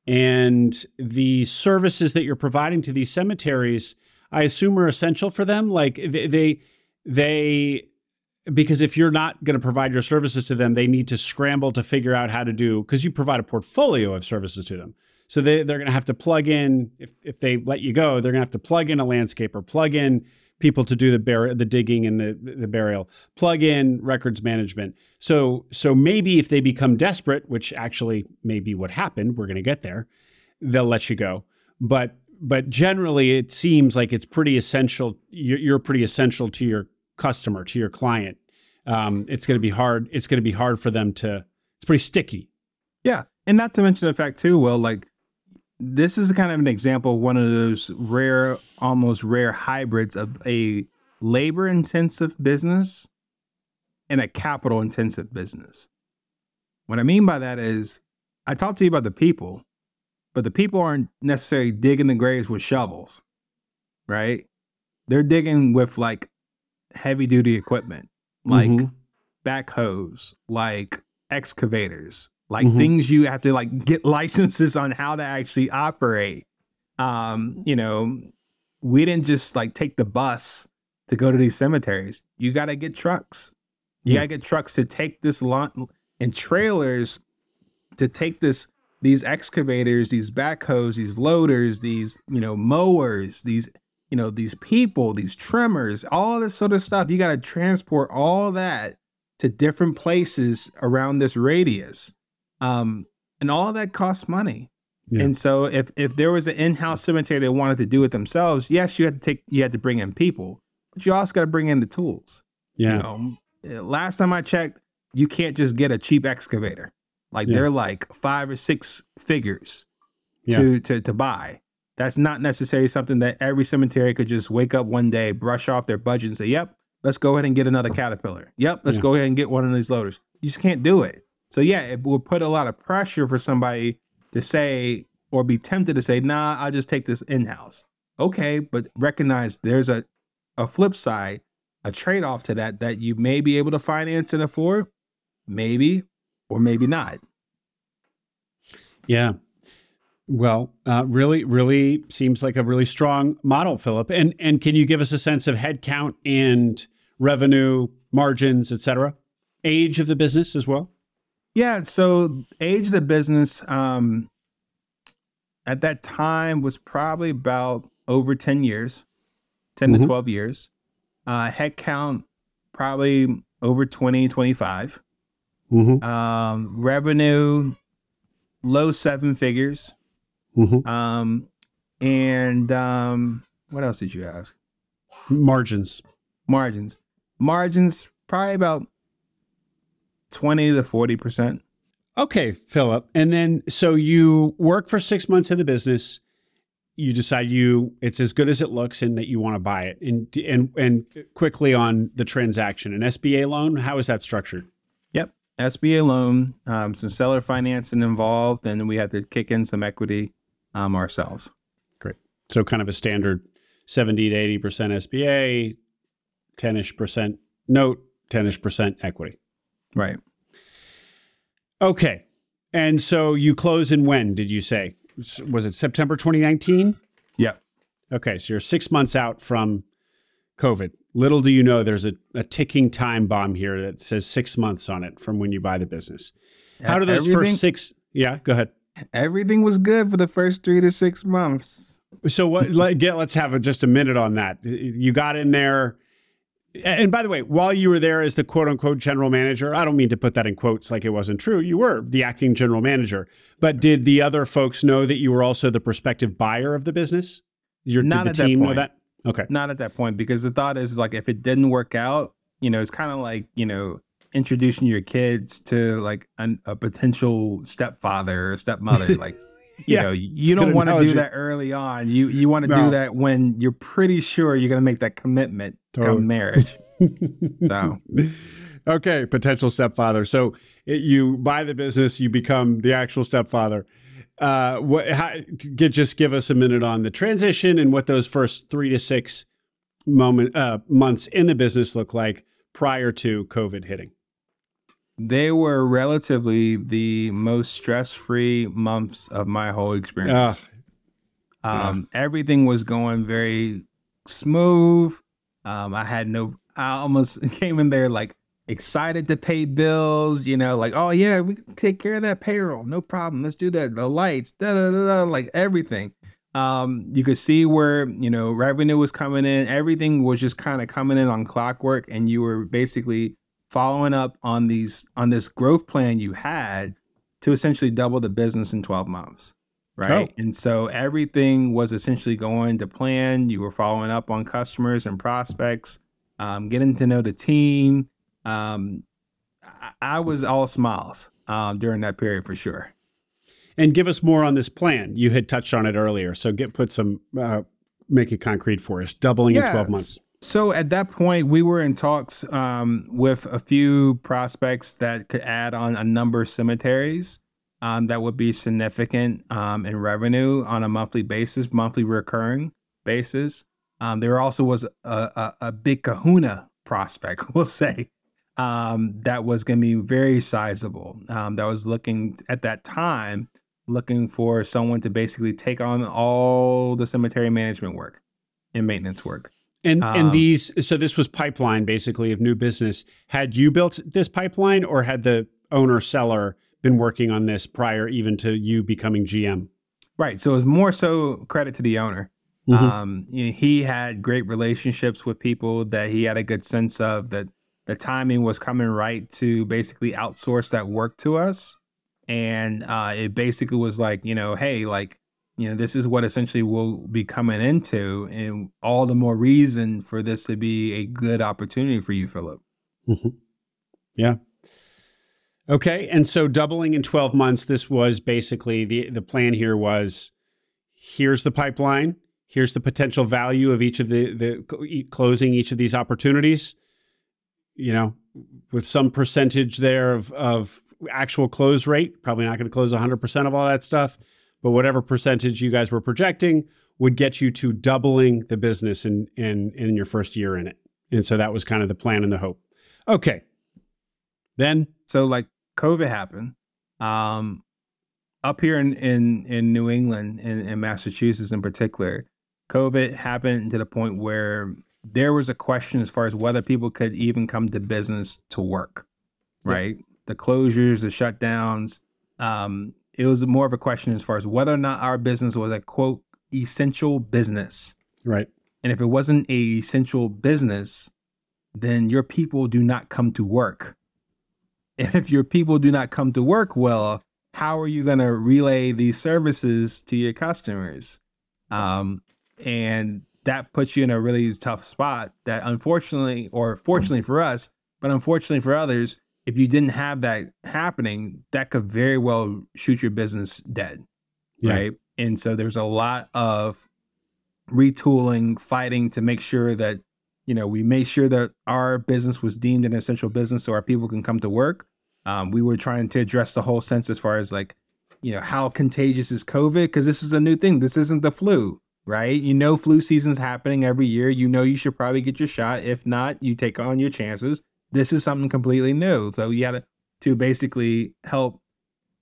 and the services that you're providing to these cemeteries i assume are essential for them like they they because if you're not going to provide your services to them they need to scramble to figure out how to do because you provide a portfolio of services to them so they, they're going to have to plug in if, if they let you go they're going to have to plug in a landscaper plug in people to do the the digging and the the burial. Plug in records management. So so maybe if they become desperate, which actually may be what happened, we're going to get there. They'll let you go. But but generally, it seems like it's pretty essential. You're, you're pretty essential to your customer, to your client. Um, it's going to be hard. It's going to be hard for them to. It's pretty sticky. Yeah, and not to mention the fact too. Well, like this is kind of an example of one of those rare, almost rare hybrids of a labor intensive business and a capital intensive business. What I mean by that is, I talked to you about the people, but the people aren't necessarily digging the graves with shovels, right? They're digging with like heavy duty equipment, like Mhm. backhoes, like excavators, like Mhm. things you have to like get licenses on how to actually operate. Um, you know, we didn't just like take the bus to go to these cemeteries. You got to get trucks. You Yeah. got to get trucks to take this lot and trailers to take this these excavators, these backhoes, these loaders, these you know mowers, these you know these people, these trimmers, all this sort of stuff. You got to transport all that to different places around this radius, um, and all that costs money. Yeah. And so, if if there was an in-house cemetery that wanted to do it themselves, yes, you had to take you had to bring in people, but you also got to bring in the tools. Yeah. You know, last time I checked, you can't just get a cheap excavator. Like Yeah. they're like five or six figures Yeah. to to to buy. That's not necessarily something that every cemetery could just wake up one day, brush off their budget, and say, "Yep, let's go ahead and get another caterpillar. Yep, let's Yeah. go ahead and get one of these loaders." You just can't do it. So yeah, it will put a lot of pressure for somebody to say or be tempted to say, "Nah, I'll just take this in house." Okay, but recognize there's a a flip side, a trade off to that that you may be able to finance and afford, maybe or maybe not. Yeah. Well, uh, really, really seems like a really strong model, Philip. And and can you give us a sense of headcount and revenue margins, et cetera? Age of the business as well. Yeah. So age of the business um, at that time was probably about over 10 years, 10 Mhm. to 12 years. Uh, head count probably over 20, 25. Mm-hmm. Um, revenue low seven figures. Mm-hmm. Um, and um, what else did you ask? Margins. Margins. Margins probably about 20 to 40%. Okay, Philip. And then so you work for six months in the business. You decide you it's as good as it looks and that you want to buy it. And and and quickly on the transaction, an SBA loan, how is that structured? Yep. SBA loan, um, some seller financing involved, and we had to kick in some equity um, ourselves. Great. So kind of a standard 70 to 80% SBA, 10ish percent note, 10ish percent equity. Right. Okay. And so you close in when did you say? Was it September 2019? Yep. Okay. So you're six months out from COVID. Little do you know there's a, a ticking time bomb here that says six months on it from when you buy the business. How do those everything, first six? Yeah, go ahead. Everything was good for the first three to six months. So what? let, get, let's have a, just a minute on that. You got in there, and by the way, while you were there as the quote unquote general manager, I don't mean to put that in quotes like it wasn't true. You were the acting general manager, but did the other folks know that you were also the prospective buyer of the business? Your Not did at the that team know point. that? Okay. Not at that point, because the thought is like if it didn't work out, you know, it's kind of like you know introducing your kids to like an, a potential stepfather or stepmother. Like, you Yeah, know, you don't want to do that early on. You you want to No. do that when you're pretty sure you're going to make that commitment Totally. come marriage. So okay, potential stepfather. So it, you buy the business, you become the actual stepfather. Uh, what? How, get, just give us a minute on the transition and what those first three to six moment uh, months in the business look like prior to COVID hitting. They were relatively the most stress-free months of my whole experience. Ah, Um, everything was going very smooth. Um, I had no, I almost came in there like excited to pay bills, you know, like, oh yeah, we can take care of that payroll. No problem. Let's do that. The lights, da da da da, like everything. Um, you could see where, you know, revenue was coming in. Everything was just kind of coming in on clockwork. And you were basically following up on these, on this growth plan you had to essentially double the business in 12 months right? Oh. And so everything was essentially going to plan. You were following up on customers and prospects, um, getting to know the team. Um, I, I was all smiles um, during that period for sure. and give us more on this plan. You had touched on it earlier, so get put some uh, make it concrete for us. Doubling in twelve months. So at that point, we were in talks um, with a few prospects that could add on a number of cemeteries. um, that would be significant um, in revenue on a monthly basis, monthly recurring basis. Um, there also was a, a, a, big kahuna prospect, we'll say, um, that was going to be very sizable. Um, that was looking at that time, looking for someone to basically take on all the cemetery management work and maintenance work. And and um, these so this was pipeline basically of new business. Had you built this pipeline or had the owner seller been working on this prior even to you becoming GM? Right. So it was more so credit to the owner. Mm-hmm. Um, you know, he had great relationships with people that he had a good sense of that the timing was coming right to basically outsource that work to us. And uh, it basically was like, you know, hey, like, you know, this is what essentially we'll be coming into, and all the more reason for this to be a good opportunity for you, Philip. Mm-hmm. Yeah. Okay. And so doubling in 12 months, this was basically the, the plan here was here's the pipeline here's the potential value of each of the the closing each of these opportunities you know with some percentage there of of actual close rate probably not going to close 100% of all that stuff but whatever percentage you guys were projecting would get you to doubling the business in in in your first year in it and so that was kind of the plan and the hope okay then so like covid happened um up here in in in new england in, in massachusetts in particular COVID happened to the point where there was a question as far as whether people could even come to business to work, right? Yeah. The closures, the shutdowns. Um, it was more of a question as far as whether or not our business was a quote essential business. Right. And if it wasn't a essential business, then your people do not come to work. And if your people do not come to work well, how are you going to relay these services to your customers? Um, and that puts you in a really tough spot that unfortunately or fortunately for us but unfortunately for others if you didn't have that happening that could very well shoot your business dead yeah. right and so there's a lot of retooling fighting to make sure that you know we made sure that our business was deemed an essential business so our people can come to work um, we were trying to address the whole sense as far as like you know how contagious is covid because this is a new thing this isn't the flu right? You know, flu season's happening every year. You know, you should probably get your shot. If not, you take on your chances. This is something completely new. So you had to, basically help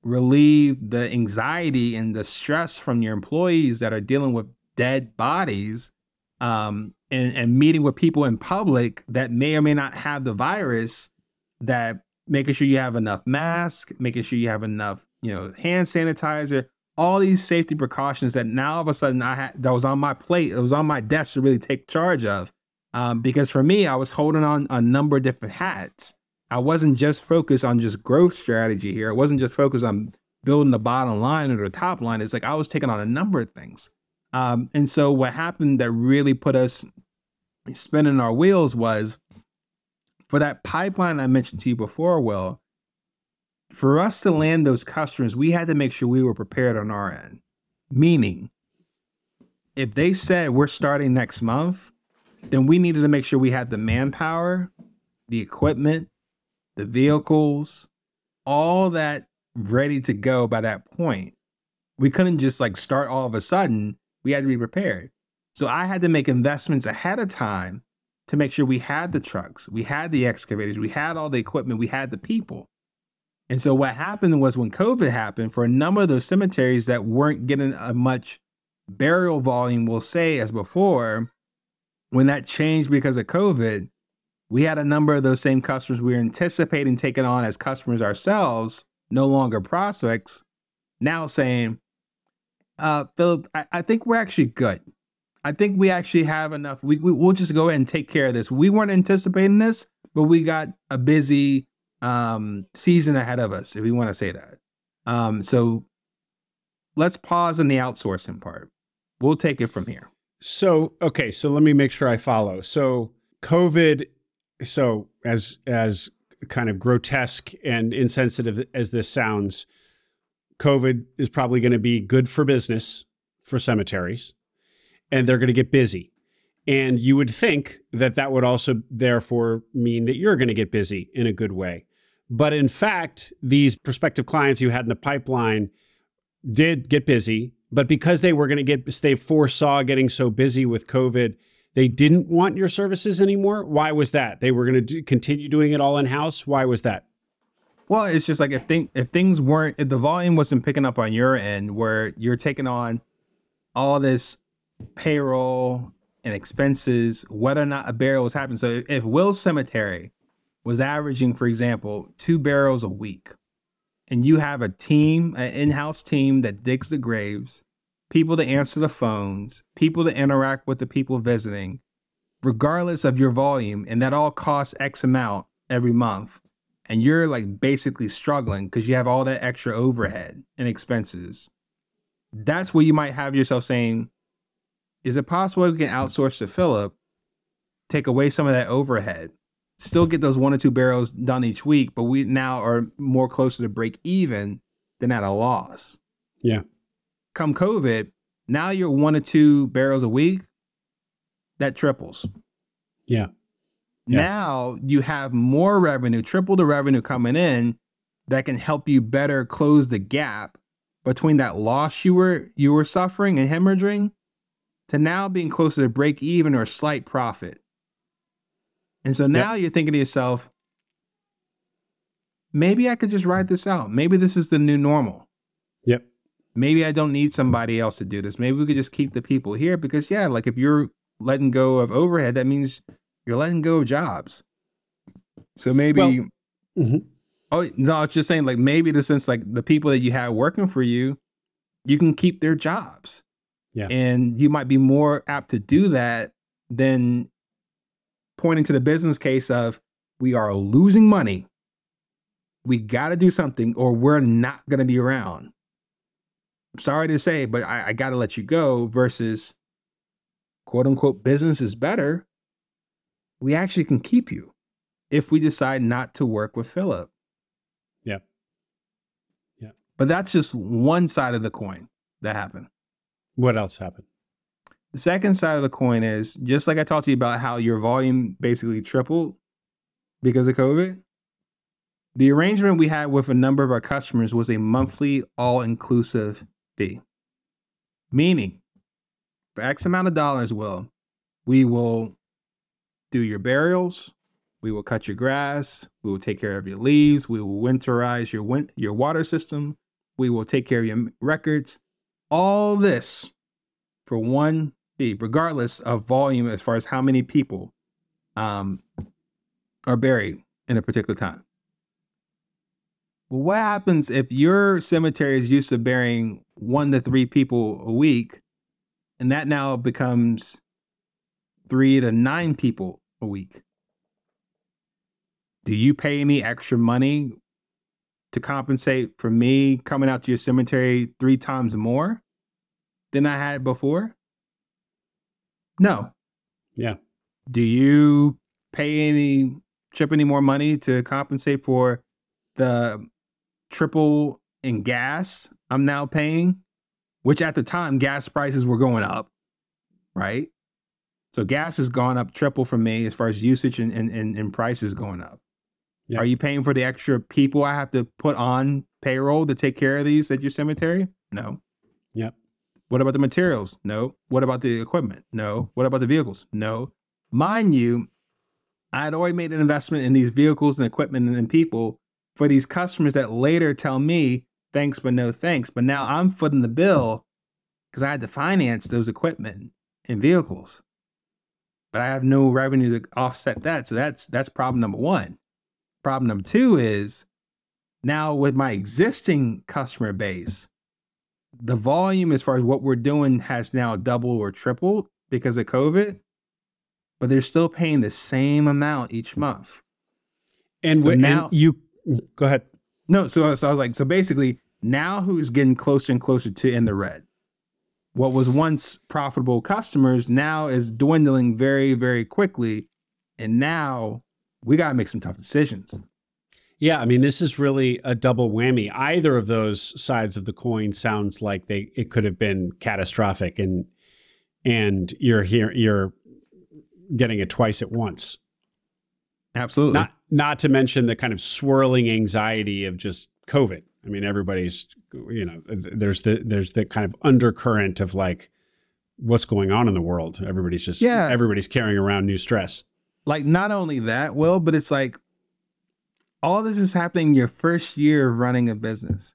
relieve the anxiety and the stress from your employees that are dealing with dead bodies um, and, and meeting with people in public that may or may not have the virus that making sure you have enough masks, making sure you have enough, you know, hand sanitizer, all these safety precautions that now all of a sudden I had that was on my plate, it was on my desk to really take charge of. Um, because for me, I was holding on a number of different hats. I wasn't just focused on just growth strategy here. I wasn't just focused on building the bottom line or the top line. It's like I was taking on a number of things. Um, and so what happened that really put us spinning our wheels was for that pipeline I mentioned to you before, Will, for us to land those customers, we had to make sure we were prepared on our end. Meaning, if they said we're starting next month, then we needed to make sure we had the manpower, the equipment, the vehicles, all that ready to go by that point. We couldn't just like start all of a sudden. We had to be prepared. So I had to make investments ahead of time to make sure we had the trucks, we had the excavators, we had all the equipment, we had the people. And so what happened was when COVID happened, for a number of those cemeteries that weren't getting a much burial volume, we'll say, as before, when that changed because of COVID, we had a number of those same customers we were anticipating taking on as customers ourselves, no longer prospects, now saying, uh, Philip, I, I think we're actually good. I think we actually have enough. We, we, we'll just go ahead and take care of this. We weren't anticipating this, but we got a busy um, season ahead of us, if we want to say that. Um, so let's pause in the outsourcing part. We'll take it from here. So, okay, so let me make sure I follow. So, COVID, so as as kind of grotesque and insensitive as this sounds, COVID is probably going to be good for business for cemeteries, and they're going to get busy. And you would think that that would also therefore mean that you're going to get busy in a good way. But in fact, these prospective clients you had in the pipeline did get busy, but because they were going to get, they foresaw getting so busy with COVID, they didn't want your services anymore. Why was that? They were going to do, continue doing it all in house. Why was that? Well, it's just like if thing, if things weren't, if the volume wasn't picking up on your end, where you're taking on all this payroll and expenses, whether or not a burial was happening. So if Will Cemetery was averaging, for example, two barrels a week, and you have a team, an in-house team that digs the graves, people to answer the phones, people to interact with the people visiting, regardless of your volume, and that all costs X amount every month, and you're like basically struggling because you have all that extra overhead and expenses. That's where you might have yourself saying, is it possible we can outsource to Philip, take away some of that overhead, still get those one or two barrels done each week, but we now are more closer to break even than at a loss. Yeah. Come COVID, now you're one or two barrels a week, that triples. Yeah. yeah. Now you have more revenue, triple the revenue coming in that can help you better close the gap between that loss you were you were suffering and hemorrhaging to now being closer to break even or slight profit. And so now yep. you're thinking to yourself, maybe I could just write this out. Maybe this is the new normal. Yep. Maybe I don't need somebody else to do this. Maybe we could just keep the people here because, yeah, like if you're letting go of overhead, that means you're letting go of jobs. So maybe, well, mm-hmm. oh, no, I was just saying, like maybe the sense like the people that you have working for you, you can keep their jobs. Yeah. And you might be more apt to do that than pointing to the business case of we are losing money. We got to do something or we're not going to be around. I'm sorry to say, but I, I got to let you go versus quote unquote business is better. We actually can keep you if we decide not to work with Philip. Yeah. Yeah. But that's just one side of the coin that happened. What else happened? The second side of the coin is just like I talked to you about how your volume basically tripled because of COVID. The arrangement we had with a number of our customers was a monthly all inclusive fee. Meaning, for X amount of dollars, will we will do your burials, we will cut your grass, we will take care of your leaves, we will winterize your win- your water system, we will take care of your records, all this for one regardless of volume as far as how many people um, are buried in a particular time. Well, what happens if your cemetery is used to burying one to three people a week, and that now becomes three to nine people a week? Do you pay any extra money to compensate for me coming out to your cemetery three times more than I had before? No. Yeah. Do you pay any chip any more money to compensate for the triple in gas I'm now paying? Which at the time gas prices were going up, right? So gas has gone up triple for me as far as usage and, and, and, and prices going up. Yep. Are you paying for the extra people I have to put on payroll to take care of these at your cemetery? No. Yep. What about the materials? No. What about the equipment? No. What about the vehicles? No. Mind you, I had already made an investment in these vehicles and equipment and people for these customers that later tell me thanks but no thanks. But now I'm footing the bill because I had to finance those equipment and vehicles. But I have no revenue to offset that. So that's that's problem number one. Problem number two is now with my existing customer base, the volume as far as what we're doing has now doubled or tripled because of COVID, but they're still paying the same amount each month. And, so now and you go ahead. No, so, so I was like, so basically, now who's getting closer and closer to in the red? What was once profitable customers now is dwindling very, very quickly. And now we got to make some tough decisions. Yeah, I mean, this is really a double whammy. Either of those sides of the coin sounds like they it could have been catastrophic, and and you're here you're getting it twice at once. Absolutely. Not not to mention the kind of swirling anxiety of just COVID. I mean, everybody's, you know, there's the there's the kind of undercurrent of like what's going on in the world. Everybody's just Yeah. everybody's carrying around new stress. like not only that, Will, but it's like all this is happening your first year of running a business.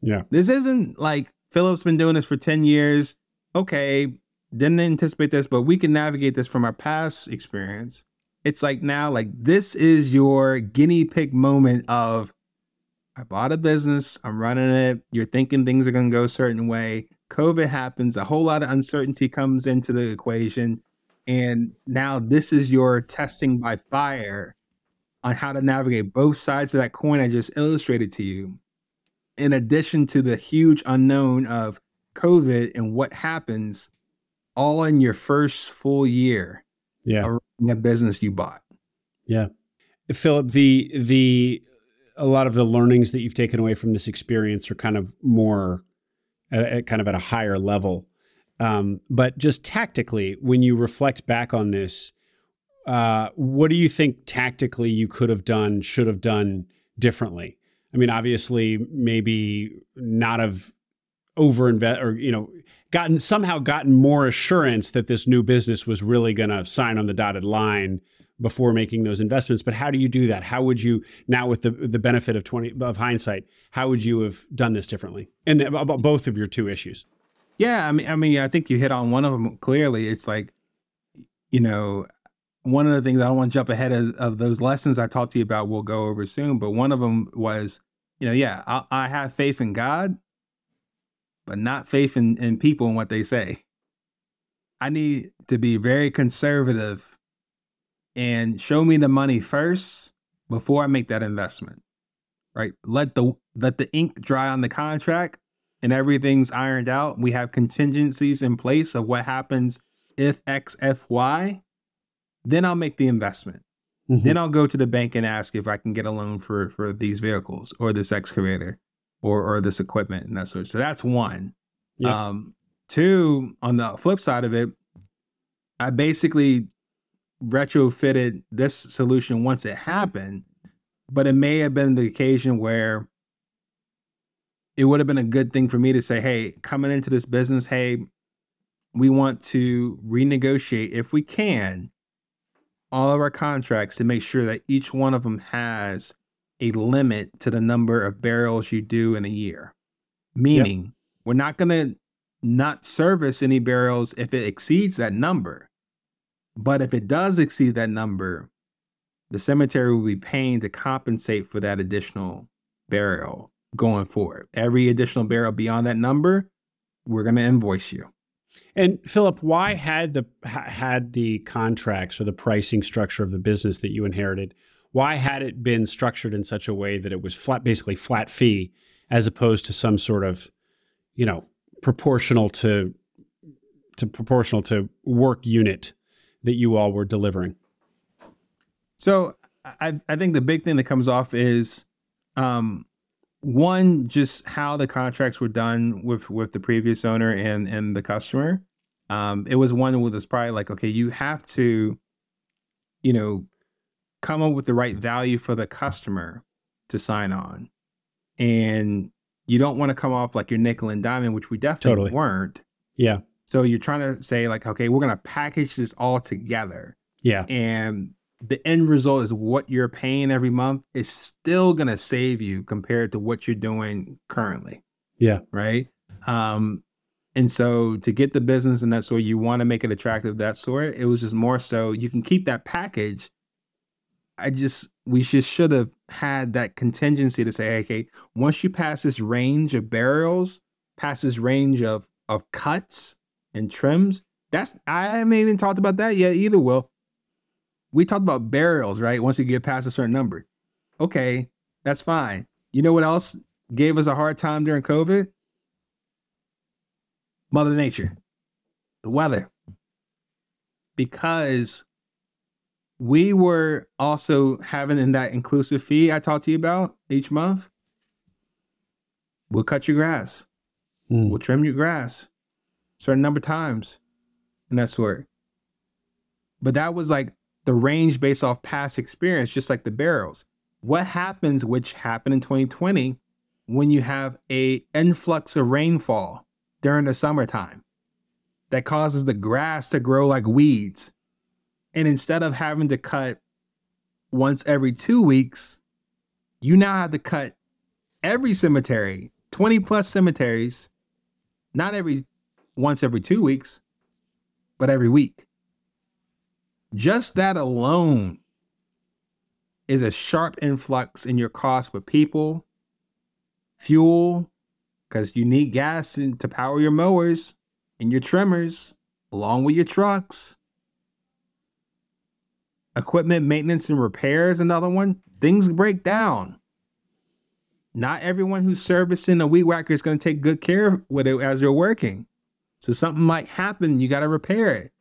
Yeah. This isn't like Philip's been doing this for 10 years. Okay, didn't anticipate this, but we can navigate this from our past experience. It's like now, like this is your guinea pig moment of I bought a business, I'm running it, you're thinking things are gonna go a certain way. COVID happens, a whole lot of uncertainty comes into the equation. And now this is your testing by fire on how to navigate both sides of that coin I just illustrated to you in addition to the huge unknown of COVID and what happens all in your first full year Yeah. of running a business you bought. Yeah. Philip, the the a lot of the learnings that you've taken away from this experience are kind of more at, at kind of at a higher level. Um, but just tactically, when you reflect back on this, uh, what do you think tactically you could have done, should have done differently? I mean, obviously, maybe not have over invest or you know gotten somehow gotten more assurance that this new business was really going to sign on the dotted line before making those investments. But how do you do that? How would you now, with the the benefit of twenty of hindsight, how would you have done this differently? And about both of your two issues. Yeah, I mean, I mean, I think you hit on one of them clearly. It's like, you know, one of the things I don't want to jump ahead of, of those lessons I talked to you about. We'll go over soon, but one of them was, you know, yeah, I, I have faith in God, but not faith in, in people and what they say. I need to be very conservative and show me the money first before I make that investment. Right? Let the let the ink dry on the contract and everything's ironed out. We have contingencies in place of what happens if X, F, Y. Then I'll make the investment. Then I'll go to the bank and ask if I can get a loan for for these vehicles or this excavator or or this equipment and that sort. So that's one. Yeah. Um, two, on the flip side of it, I basically retrofitted this solution once it happened, but it may have been the occasion where it would have been a good thing for me to say, hey, coming into this business, hey, we want to renegotiate if we can all of our contracts to make sure that each one of them has a limit to the number of barrels you do in a year. Meaning, we're not going to not service any barrels if it exceeds that number. But if it does exceed that number, the cemetery will be paying to compensate for that additional barrel going forward. Every additional barrel beyond that number, we're going to invoice you. And Philip, why had the had the contracts or the pricing structure of the business that you inherited? Why had it been structured in such a way that it was flat, basically flat fee, as opposed to some sort of, you know, proportional to to proportional to work unit that you all were delivering? So I, I think the big thing that comes off is um, one, just how the contracts were done with with the previous owner and and the customer. Um, it was one with us probably like, okay, you have to, you know, come up with the right value for the customer to sign on. And you don't want to come off like you're nickel and diamond, which we definitely Totally. weren't. Yeah, So you're trying to say like, okay, we're gonna package this all together yeah, and the end result is what you're paying every month is still going to save you compared to what you're doing currently. Yeah, right? Um and so to get the business and that sort you want to make it attractive that sort it was just more so you can keep that package. I just we just should have had that contingency to say okay once you pass this range of burials pass this range of of cuts and trims that's i haven't even talked about that yet either will we talked about burials right? Once you get past a certain number. Okay that's fine. You know what else gave us a hard time during covid? Mother nature. The weather. Because we were also having in that inclusive fee i talked to you about each month. We'll cut your grass. Mm. We'll trim your grass certain number of times and that sort. But that was like the range based off past experience, just like the barrels. What happens, which happened in 2020, when you have a influx of rainfall during the summertime that causes the grass to grow like weeds. And instead of having to cut once every two weeks, you now have to cut every cemetery, 20 plus cemeteries, not every once every two weeks, but every week. Just that alone is a sharp influx in your cost for people, fuel, because you need gas to power your mowers and your trimmers, along with your trucks. Equipment maintenance and repairs, another one. Things break down. Not everyone who's servicing a weed whacker is going to take good care with it as you're working. So something might happen, you got to repair it.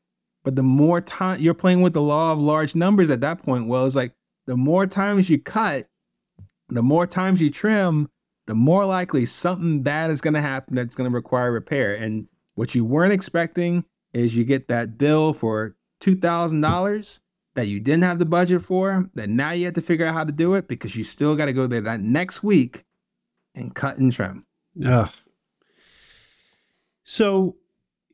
But the more time you're playing with the law of large numbers at that point, well, it's like the more times you cut, the more times you trim, the more likely something bad is going to happen that's going to require repair. And what you weren't expecting is you get that bill for $2,000 that you didn't have the budget for, that now you have to figure out how to do it because you still got to go there that next week and cut and trim. Ugh. So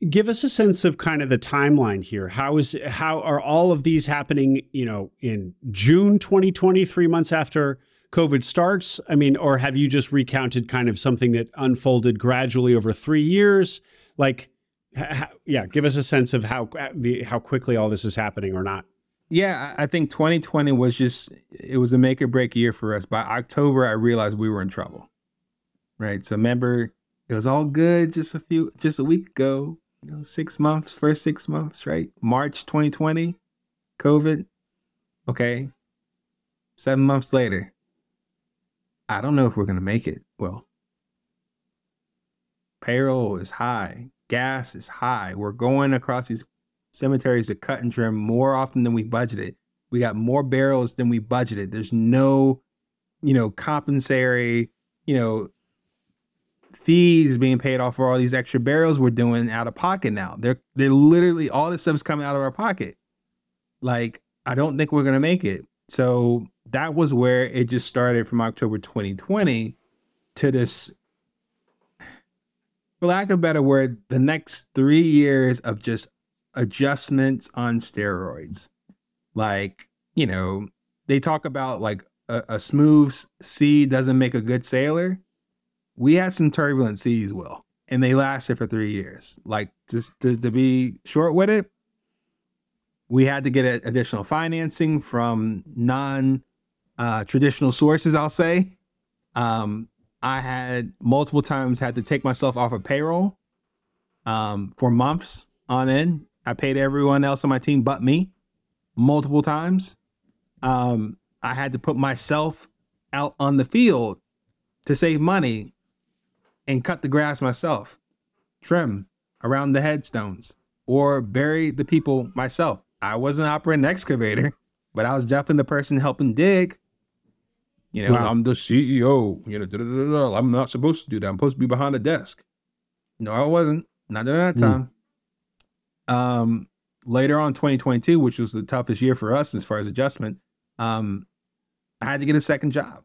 give us a sense of kind of the timeline here. How is how are all of these happening, you know, in June 2020, 3 months after COVID starts? I mean, or have you just recounted kind of something that unfolded gradually over 3 years? Like yeah, give us a sense of how how quickly all this is happening or not. Yeah, I think 2020 was just it was a make or break year for us. By October, I realized we were in trouble. Right. So remember, it was all good just a few just a week ago you know, six months, first six months, right? March 2020, COVID. Okay. Seven months later, I don't know if we're going to make it. Well, payroll is high, gas is high. We're going across these cemeteries to cut and trim more often than we budgeted. We got more barrels than we budgeted. There's no, you know, compensatory, you know, fees being paid off for all these extra barrels we're doing out of pocket now. They're they're literally all this stuff's coming out of our pocket. Like I don't think we're gonna make it. So that was where it just started from October 2020 to this, for lack of better word, the next three years of just adjustments on steroids. Like, you know, they talk about like a, a smooth sea doesn't make a good sailor we had some turbulent seas, Will, and they lasted for three years. Like just to, to be short with it, we had to get additional financing from non uh, traditional sources. I'll say. Um, I had multiple times had to take myself off of payroll um, for months on end. I paid everyone else on my team but me multiple times. Um, I had to put myself out on the field to save money and cut the grass myself, trim around the headstones, or bury the people myself. I wasn't operating an excavator, but I was definitely the person helping dig. You know, wow. I'm the CEO. You know, da, da, da, I'm not supposed to do that. I'm supposed to be behind a desk. No, I wasn't. Not during that hmm. time. Mm. Um, later on, 2022, which was the toughest year for us as far as adjustment, um, I had to get a second job.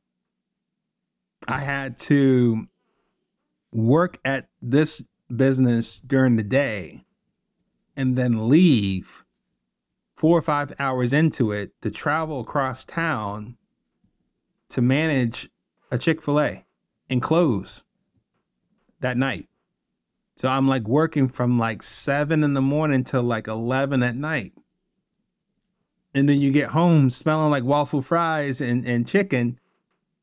I had to work at this business during the day and then leave four or five hours into it to travel across town to manage a Chick fil A and close that night. So I'm like working from like seven in the morning till like 11 at night. And then you get home smelling like waffle fries and, and chicken,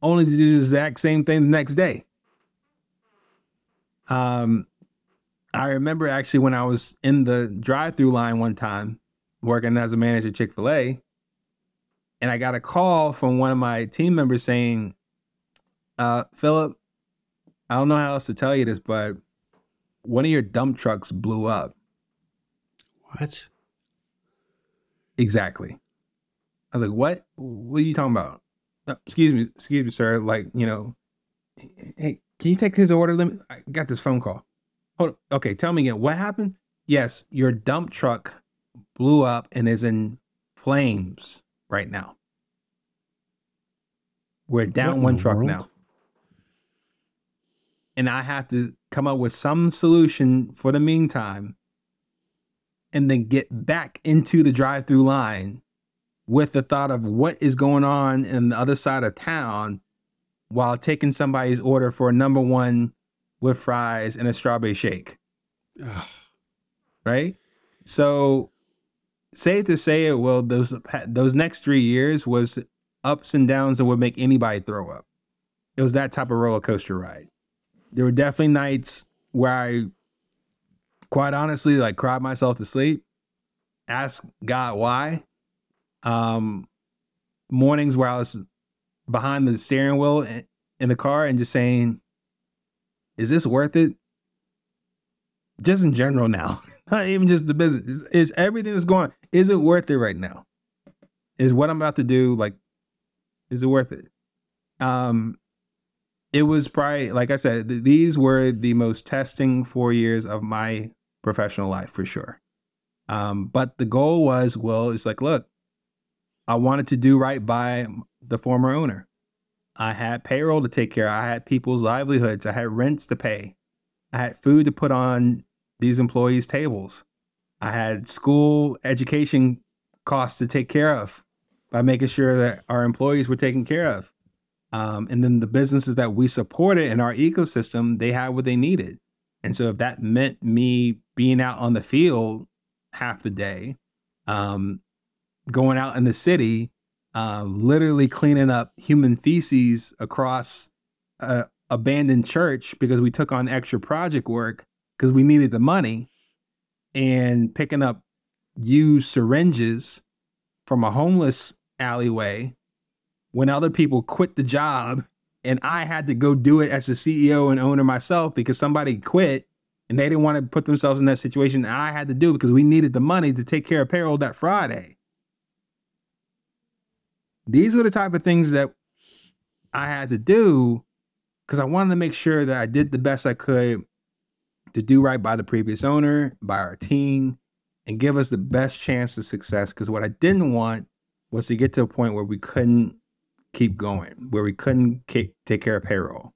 only to do the exact same thing the next day. Um, I remember actually when I was in the drive-through line one time working as a manager at Chick Fil A, and I got a call from one of my team members saying, uh, "Philip, I don't know how else to tell you this, but one of your dump trucks blew up." What? Exactly. I was like, "What? What are you talking about?" Uh, excuse me, excuse me, sir. Like, you know, hey, can you take his order? Let me. I got this phone call. Hold. On. Okay, tell me again. What happened? Yes, your dump truck blew up and is in flames right now. We're down one truck world? now. And I have to come up with some solution for the meantime and then get back into the drive through line with the thought of what is going on in the other side of town while taking somebody's order for a number one with fries and a strawberry shake. Ugh. Right? So safe to say it well those those next three years was ups and downs that would make anybody throw up. It was that type of roller coaster ride. There were definitely nights where I quite honestly like cried myself to sleep, ask God why. Um mornings where I was behind the steering wheel in the car and just saying, is this worth it? Just in general now, not even just the business. Is, everything that's going? on, Is it worth it right now? Is what I'm about to do like? Is it worth it? Um, it was probably like I said. Th- these were the most testing four years of my professional life for sure. Um, but the goal was, well, it's like, look, I wanted to do right by the former owner. I had payroll to take care of. I had people's livelihoods. I had rents to pay. I had food to put on these employees' tables. I had school education costs to take care of by making sure that our employees were taken care of. Um, and then the businesses that we supported in our ecosystem, they had what they needed. And so if that meant me being out on the field half the day, um, going out in the city, uh, literally cleaning up human feces across a abandoned church because we took on extra project work because we needed the money and picking up used syringes from a homeless alleyway when other people quit the job and I had to go do it as a CEO and owner myself because somebody quit and they didn't want to put themselves in that situation. And I had to do it because we needed the money to take care of payroll that Friday. These were the type of things that I had to do because I wanted to make sure that I did the best I could to do right by the previous owner, by our team, and give us the best chance of success. Because what I didn't want was to get to a point where we couldn't keep going, where we couldn't take care of payroll.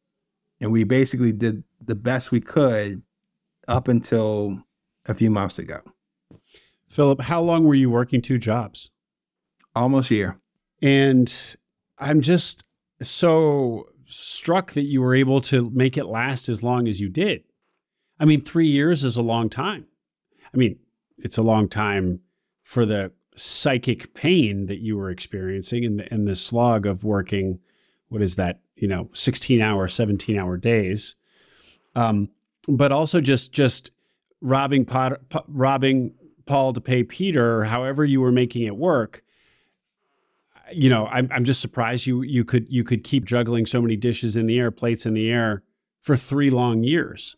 And we basically did the best we could up until a few months ago. Philip, how long were you working two jobs? Almost a year. And I'm just so struck that you were able to make it last as long as you did. I mean, three years is a long time. I mean, it's a long time for the psychic pain that you were experiencing and the, and the slog of working, what is that, you know, 16 hour, 17 hour days. Um, but also just, just robbing, robbing Paul to pay Peter, however you were making it work you know, I'm I'm just surprised you you could you could keep juggling so many dishes in the air, plates in the air for three long years.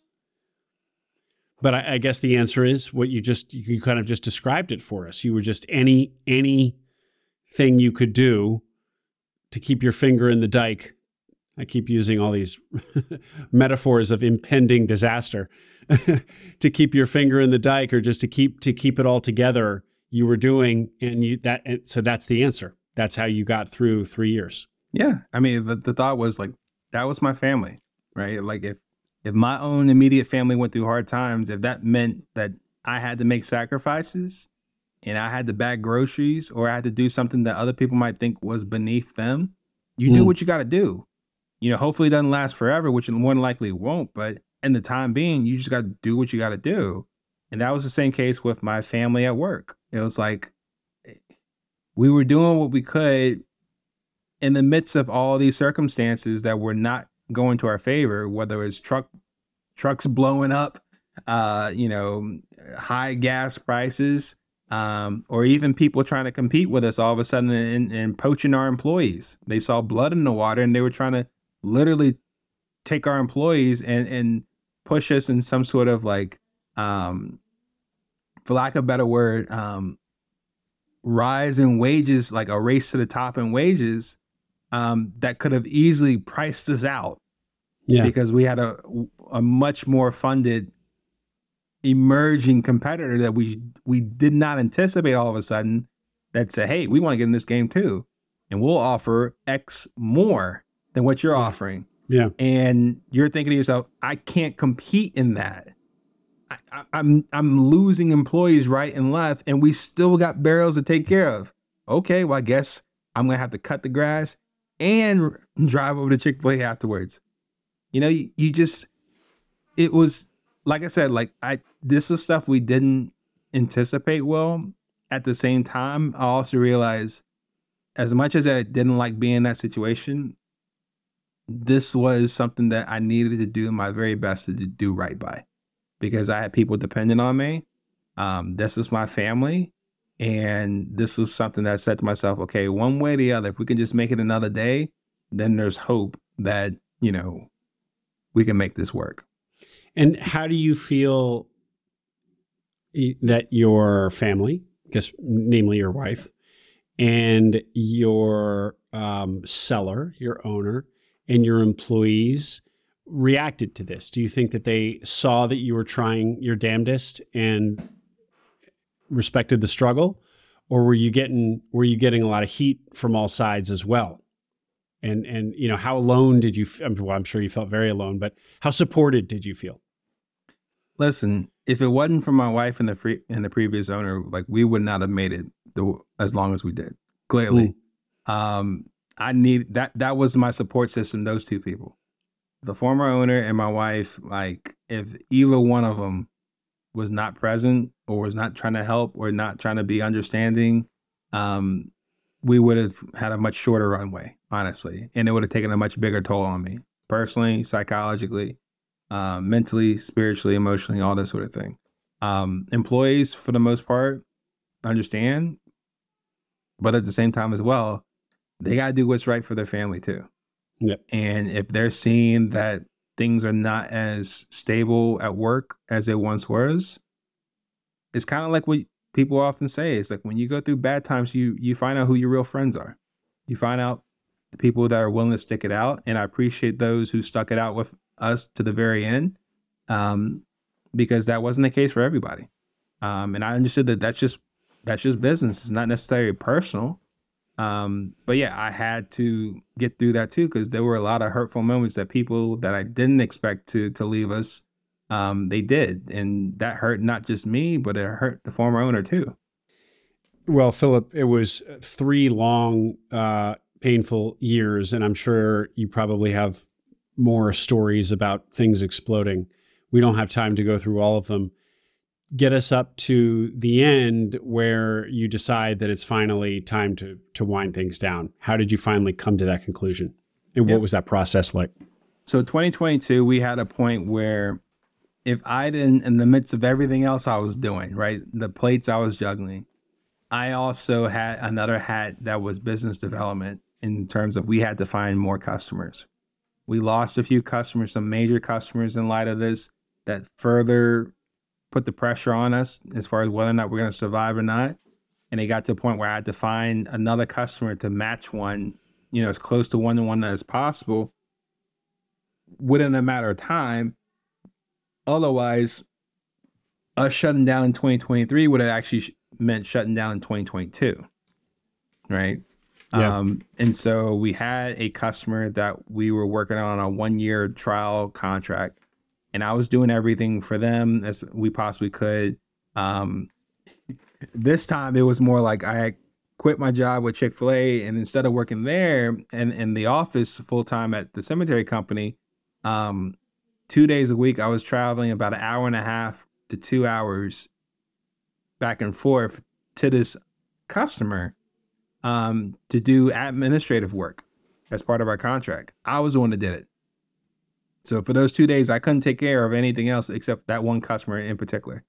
But I, I guess the answer is what you just you kind of just described it for us. You were just any any thing you could do to keep your finger in the dike. I keep using all these metaphors of impending disaster to keep your finger in the dike or just to keep to keep it all together you were doing and you that and so that's the answer that's how you got through three years. Yeah. I mean, the, the thought was like, that was my family, right? Like if, if my own immediate family went through hard times, if that meant that I had to make sacrifices and I had to bag groceries or I had to do something that other people might think was beneath them, you mm. do what you got to do. You know, hopefully it doesn't last forever, which more than likely won't, but in the time being, you just got to do what you got to do. And that was the same case with my family at work. It was like, we were doing what we could in the midst of all these circumstances that were not going to our favor, whether it's truck trucks blowing up, uh, you know, high gas prices, um, or even people trying to compete with us all of a sudden and, and poaching our employees. They saw blood in the water and they were trying to literally take our employees and and push us in some sort of like um for lack of a better word um rise in wages, like a race to the top in wages, um, that could have easily priced us out. Yeah. Because we had a a much more funded emerging competitor that we we did not anticipate all of a sudden that said, hey, we want to get in this game too. And we'll offer X more than what you're offering. Yeah. And you're thinking to yourself, I can't compete in that. I, I, I'm I'm losing employees right and left, and we still got barrels to take care of. Okay, well, I guess I'm gonna have to cut the grass and drive over to Chick Fil A afterwards. You know, you, you just it was like I said, like I this was stuff we didn't anticipate well. At the same time, I also realized as much as I didn't like being in that situation, this was something that I needed to do my very best to do right by because I had people dependent on me. Um, this is my family. And this was something that I said to myself, okay, one way or the other, if we can just make it another day, then there's hope that, you know, we can make this work. And how do you feel that your family, because namely your wife, and your um, seller, your owner, and your employees reacted to this? Do you think that they saw that you were trying your damnedest and respected the struggle, or were you getting were you getting a lot of heat from all sides as well? And and you know how alone did you? Well, I'm sure you felt very alone, but how supported did you feel? Listen, if it wasn't for my wife and the free and the previous owner, like we would not have made it the, as long as we did. Clearly, mm. um, I need that. That was my support system. Those two people, the former owner and my wife. Like, if either one of them was not present or was not trying to help or not trying to be understanding, um, we would have had a much shorter runway, honestly, and it would have taken a much bigger toll on me personally, psychologically, uh, mentally, spiritually, emotionally, all this sort of thing. Um, employees, for the most part, understand, but at the same time as well, they got to do what's right for their family too. Yep. And if they're seeing that things are not as stable at work as they once was, it's kind of like what people often say. It's like when you go through bad times, you you find out who your real friends are. You find out the people that are willing to stick it out. And I appreciate those who stuck it out with us to the very end, um, because that wasn't the case for everybody. Um, and I understood that that's just that's just business. It's not necessarily personal. Um, but yeah, I had to get through that too because there were a lot of hurtful moments that people that I didn't expect to to leave us, um, they did, and that hurt not just me, but it hurt the former owner too. Well, Philip, it was three long, uh, painful years, and I'm sure you probably have more stories about things exploding. We don't have time to go through all of them get us up to the end where you decide that it's finally time to to wind things down. How did you finally come to that conclusion? And yep. what was that process like? So 2022, we had a point where if I didn't, in the midst of everything else I was doing, right, the plates I was juggling, I also had another hat that was business development in terms of we had to find more customers. We lost a few customers, some major customers in light of this that further put the pressure on us as far as whether or not we're going to survive or not. And it got to a point where I had to find another customer to match one, you know, as close to one to one as possible within a matter of time. Otherwise, us shutting down in 2023 would have actually meant shutting down in 2022. Right. Yeah. Um, and so we had a customer that we were working on a one year trial contract and I was doing everything for them as we possibly could. Um, this time it was more like I quit my job with Chick Fil A, and instead of working there and in the office full time at the cemetery company, um, two days a week I was traveling about an hour and a half to two hours back and forth to this customer um, to do administrative work as part of our contract. I was the one that did it. So for those two days, I couldn't take care of anything else except that one customer in particular.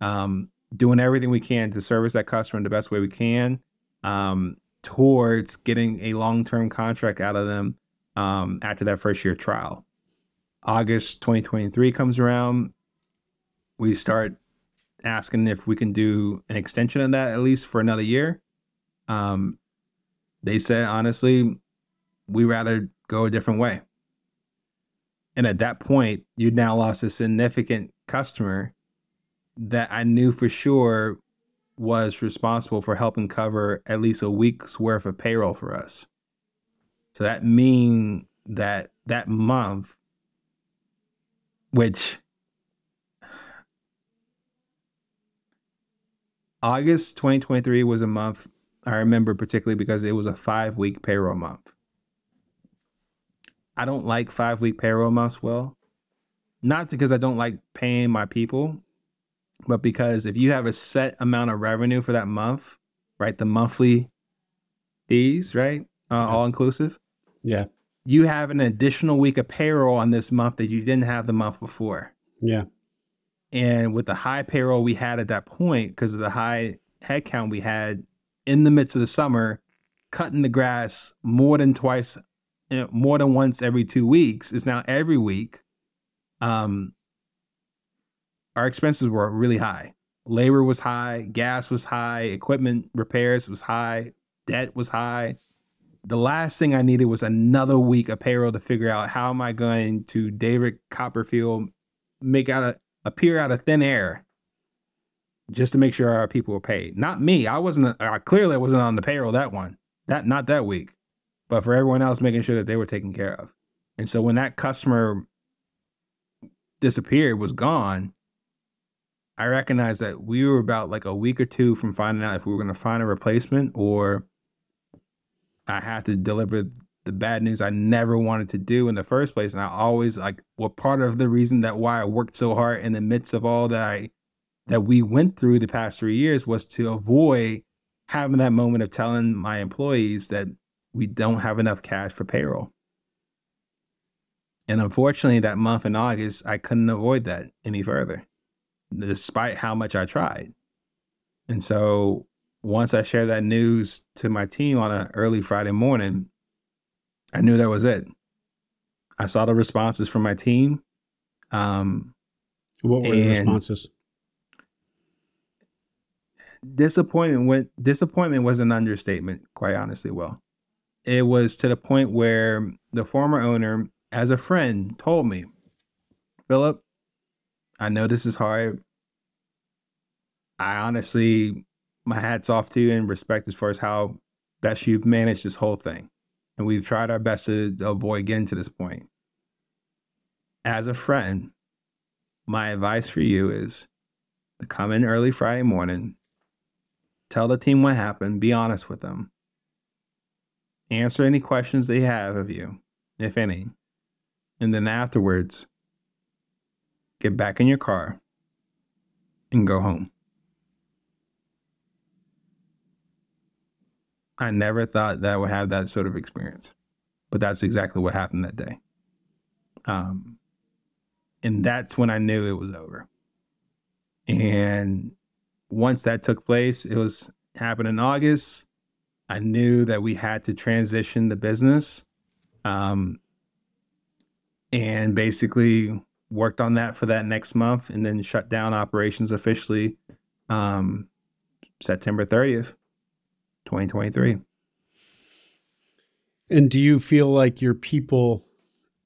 Um, doing everything we can to service that customer in the best way we can um, towards getting a long term contract out of them um, after that first year trial. August 2023 comes around. We start asking if we can do an extension of that at least for another year. Um, they said, honestly, we rather go a different way. And at that point, you now lost a significant customer that I knew for sure was responsible for helping cover at least a week's worth of payroll for us. So that mean that that month, which August 2023 was a month I remember particularly because it was a five week payroll month. I don't like five week payroll months, well, not because I don't like paying my people, but because if you have a set amount of revenue for that month, right, the monthly fees, right, uh, all inclusive, Yeah. you have an additional week of payroll on this month that you didn't have the month before. Yeah. And with the high payroll we had at that point, because of the high headcount we had in the midst of the summer, cutting the grass more than twice, more than once every two weeks is now every week. Um, our expenses were really high. Labor was high, gas was high, equipment repairs was high, debt was high. The last thing I needed was another week of payroll to figure out how am I going to David Copperfield make out a appear out of thin air just to make sure our people were paid. Not me. I wasn't. I clearly wasn't on the payroll that one. That not that week, but for everyone else, making sure that they were taken care of. And so when that customer disappeared, was gone, I recognized that we were about like a week or two from finding out if we were going to find a replacement or I had to deliver the bad news I never wanted to do in the first place. And I always like well, part of the reason that why I worked so hard in the midst of all that I that we went through the past three years was to avoid having that moment of telling my employees that we don't have enough cash for payroll. And unfortunately, that month in August, I couldn't avoid that any further, despite how much I tried. And so once I shared that news to my team on an early Friday morning, I knew that was it. I saw the responses from my team. Um, What were the responses? disappointment went disappointment was an understatement quite honestly well it was to the point where the former owner as a friend told me philip i know this is hard. I honestly my hat's off to you in respect as far as how best you've managed this whole thing. And we've tried our best to avoid getting to this point. As a friend my advice for you is to come in early friday morning tell the team what happened, be honest with them, answer any questions they have of you, if any, and then afterwards, get back in your car and go home. I never thought that I would have that sort of experience, but that's exactly what happened that day. Um, and that's when I knew it was over. And once that took place, it was happened in August. I knew that we had to transition the business, um, and basically worked on that for that next month, and then shut down operations officially um, September thirtieth, twenty twenty three. And do you feel like your people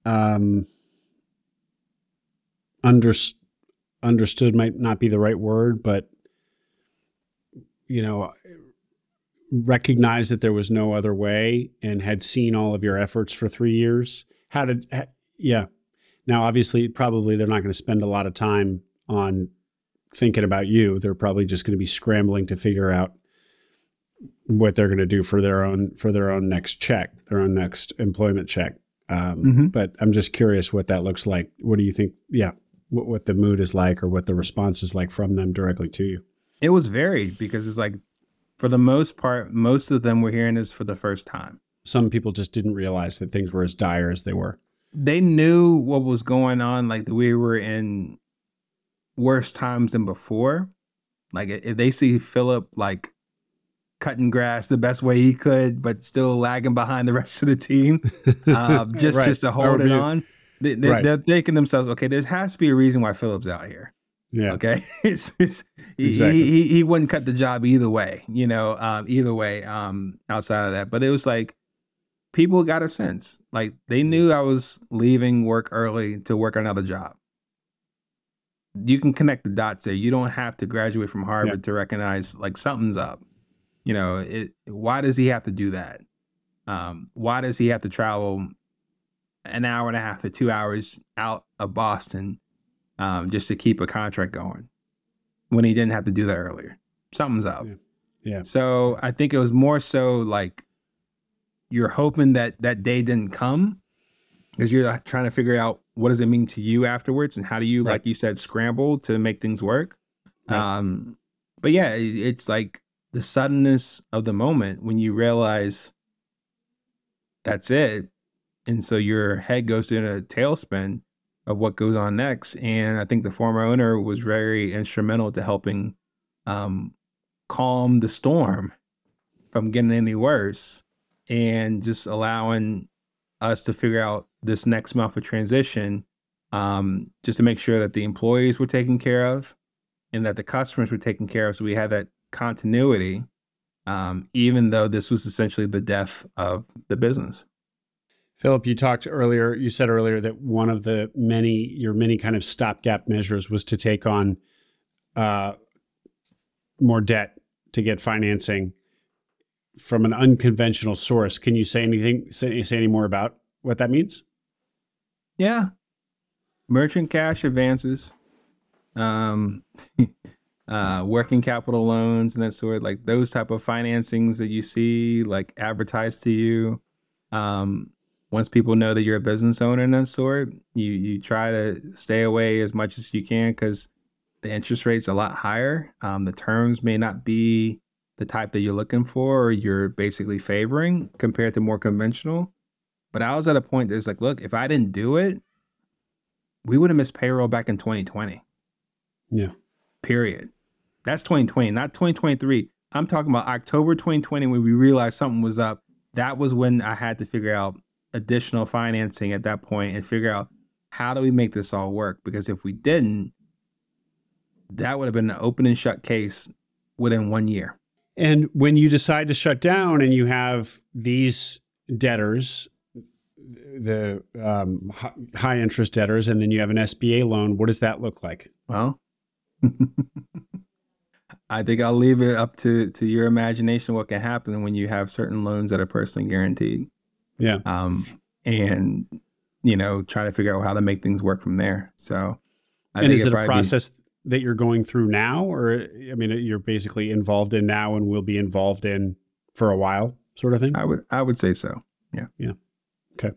um, under, understood might not be the right word, but you know, recognized that there was no other way and had seen all of your efforts for three years? How did, ha, yeah. Now, obviously, probably they're not going to spend a lot of time on thinking about you. They're probably just going to be scrambling to figure out what they're going to do for their own for their own next check, their own next employment check. Um, Mhm. But I'm just curious what that looks like. What do you think? Yeah, what, what the mood is like, or what the response is like from them directly to you. It was varied because it's like, for the most part, most of them were hearing this for the first time. Some people just didn't realize that things were as dire as they were. they knew what was going on like we were in worse times than before like if they see philip like cutting grass the best way he could but still lagging behind the rest of the team uh, just Right. just to hold it on they, they, Right. they're thinking themselves okay there has to be a reason why philip's out here Yeah. okay it's, it's, he- Exactly. he, he, he wouldn't cut the job either way you know um, either way um, outside of that but it was like people got a sense like they knew i was leaving work early to work another job you can connect the dots there. You don't have to graduate from Harvard to recognize like something's up. You know, it. Why does he have to do that? Um, why does he have to travel an hour and a half to two hours out of Boston um, just to keep a contract going when he didn't have to do that earlier? Something's up. Yeah. yeah. So I think it was more so like you're hoping that that day didn't come because you're trying to figure out what does it mean to you afterwards and how do you, right. like you said, scramble to make things work. Right. Um, but yeah, it's like the suddenness of the moment when you realize that's it. And so your head goes in a tailspin of what goes on next. And I think the former owner was very instrumental to helping um, calm the storm from getting any worse and just allowing us to figure out this next month of transition um, just to make sure that the employees were taken care of and that the customers were taken care of. So we had that continuity um, even though this was essentially the death of the business. Philip, you talked earlier, you said earlier that one of the many, your many kind of stopgap measures was to take on uh, more debt to get financing from an unconventional source. Can you say anything, say, say any more about what that means? Yeah. Merchant cash advances. Um, uh, working capital loans and that sort, like those type of financings that you see like advertised to you. Um, once people know that you're a business owner and that sort, you you try to stay away as much as you can because the interest rate's a lot higher. Um, the terms may not be the type that you're looking for or you're basically favoring compared to more conventional. But I was at a point that's like, look, if I didn't do it, we would have missed payroll back in 2020. Yeah. Period. That's 2020, not 2023. I'm talking about October 2020 when we realized something was up. That was when I had to figure out additional financing at that point and figure out how do we make this all work? Because if we didn't, that would have been an open and shut case within one year. And when you decide to shut down and you have these debtors, the um, high interest debtors, and then you have an SBA loan, what does that look like? Well, I think I'll leave it up to to your imagination what can happen when you have certain loans that are personally guaranteed. Yeah. Um, and you know, try to figure out how to make things work from there. So, I and is it a process be, that you're going through now, or I mean, you're basically involved in now and will be involved in for a while, sort of thing? I would I would say so. Yeah. Yeah. Okay.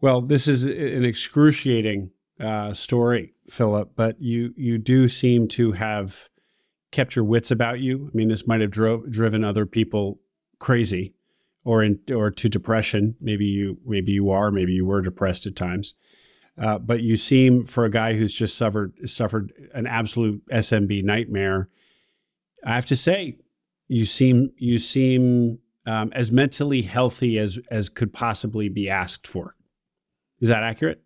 Well, this is an excruciating uh, story, Philip, but you you do seem to have kept your wits about you. I mean, this might have drove driven other people crazy or in or to depression. Maybe you maybe you are, maybe you were depressed at times. Uh, but you seem for a guy who's just suffered suffered an absolute SMB nightmare. I have to say, you seem you seem um, as mentally healthy as as could possibly be asked for. Is that accurate?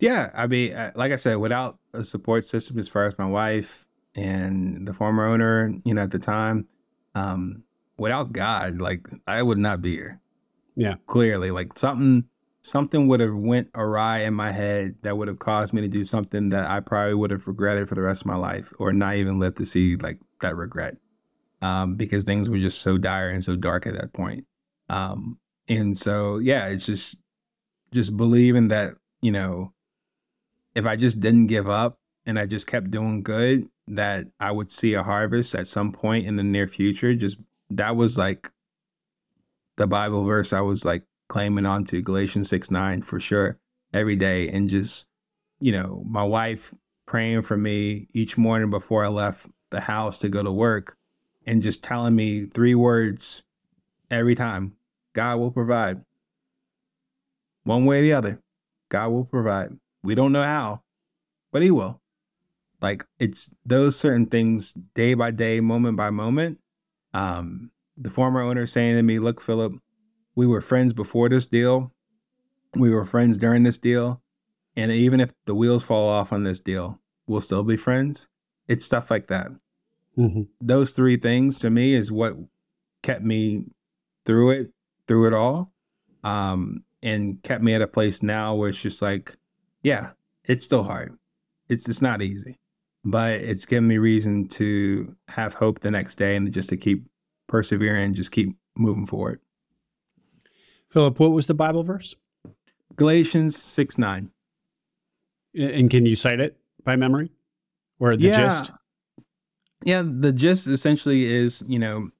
Yeah, I mean, uh, like I said, without a support system as far as my wife, and the former owner, you know, at the time, um, without God, like I would not be here. Yeah. Clearly, like something something would have went awry in my head that would have caused me to do something that I probably would have regretted for the rest of my life or not even live to see like that regret. Um, because things were just so dire and so dark at that point. Um, and so yeah, it's just just believing that, you know, if I just didn't give up and I just kept doing good, that I would see a harvest at some point in the near future. Just that was like the Bible verse I was like claiming onto Galatians 6 9 for sure every day. And just, you know, my wife praying for me each morning before I left the house to go to work and just telling me three words every time God will provide. One way or the other, God will provide. We don't know how, but He will. Like it's those certain things day by day, moment by moment. Um, the former owner saying to me, Look, Philip, we were friends before this deal. We were friends during this deal. And even if the wheels fall off on this deal, we'll still be friends. It's stuff like that. Mm-hmm. Those three things to me is what kept me through it, through it all. Um, and kept me at a place now where it's just like, yeah, it's still hard. It's it's not easy but it's given me reason to have hope the next day and just to keep persevering, and just keep moving forward. Philip, what was the Bible verse? Galatians 6 9. And can you cite it by memory or the yeah. gist? Yeah, the gist essentially is, you know,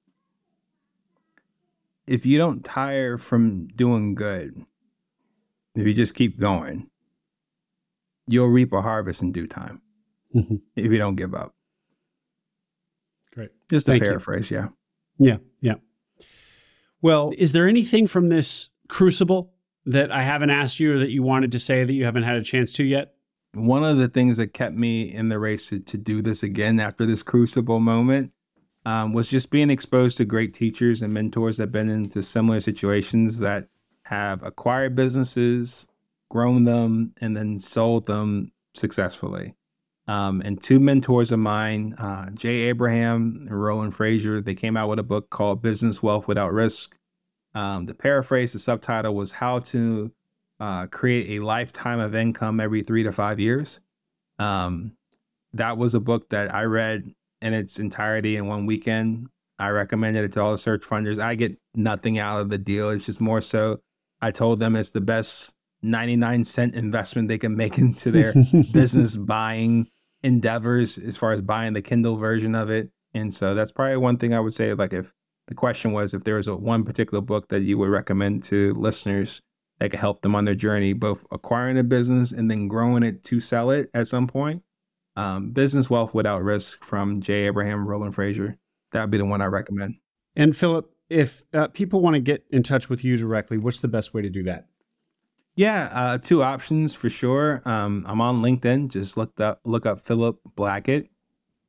if you don't tire from doing good, if you just keep going, you'll reap a harvest in due time mm-hmm. if you don't give up. Great. Just a Thank paraphrase, you. yeah. Yeah, yeah. Well, is there anything from this crucible that I haven't asked you or that you wanted to say that you haven't had a chance to yet? One of the things that kept me in the race to, to do this again after this crucible moment um, was just being exposed to great teachers and mentors that have been into similar situations that have acquired businesses, grown them, and then sold them successfully. Um, and two mentors of mine, uh, Jay Abraham and Roland Frasier, they came out with a book called Business Wealth Without Risk. Um, the paraphrase, the subtitle was How to uh, Create a Lifetime of Income Every Three to Five Years. Um, that was a book that I read in its entirety in one weekend. I recommended it to all the search funders. I get nothing out of the deal. It's just more so I told them it's the best 99 cent investment they can make into their business buying endeavors as far as buying the Kindle version of it. And so that's probably one thing I would say. Like, if the question was if there was a one particular book that you would recommend to listeners that could help them on their journey, both acquiring a business and then growing it to sell it at some point. Um, Business Wealth Without Risk from Jay Abraham, Roland Frasier. That would be the one I recommend. And Philip, if uh, people want to get in touch with you directly, what's the best way to do that? Yeah, uh, two options for sure. Um, I'm on LinkedIn. Just look up look up Philip Blackett,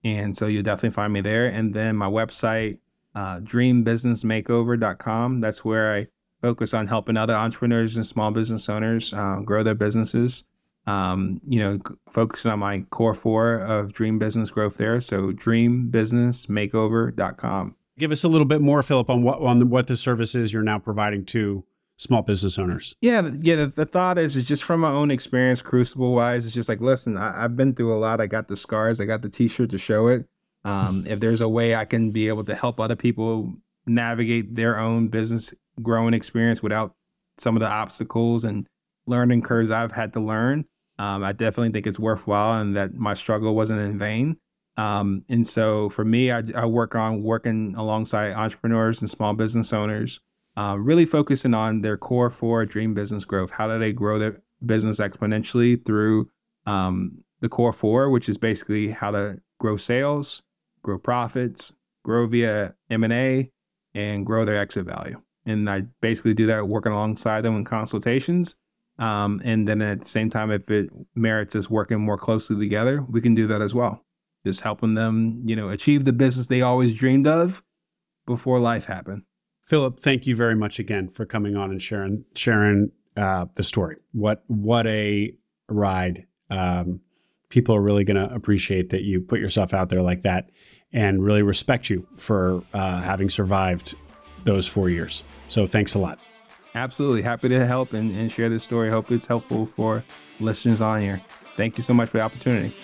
and so you'll definitely find me there. And then my website, uh, dreambusinessmakeover.com. That's where I focus on helping other entrepreneurs and small business owners uh, grow their businesses. Um, you know, focusing on my core four of dream business growth there. So dreambusinessmakeover.com. Give us a little bit more, Philip, on what on what the services you're now providing to small business owners. Yeah, yeah. The, the, thought is, is just from my own experience, Crucible wise, it's just like, listen, I, have been through a lot. I got the scars. I got the T-shirt to show it. Um, if there's a way I can be able to help other people navigate their own business growing experience without some of the obstacles and learning curves I've had to learn, um, I definitely think it's worthwhile and that my struggle wasn't in vain. Um, and so for me, I, I, work on working alongside entrepreneurs and small business owners, uh, really focusing on their core four dream business growth. How do they grow their business exponentially through um, the core four, which is basically how to grow sales, grow profits, grow via M&A, and grow their exit value. And I basically do that working alongside them in consultations um, and then at the same time, if it merits us working more closely together, we can do that as well. Just helping them, you know, achieve the business they always dreamed of before life happened. Philip, thank you very much again for coming on and sharing sharing uh, the story. What what a ride! Um, people are really going to appreciate that you put yourself out there like that, and really respect you for uh, having survived those four years. So thanks a lot. Absolutely. Happy to help and, and share this story. Hope it's helpful for listeners on here. Thank you so much for the opportunity.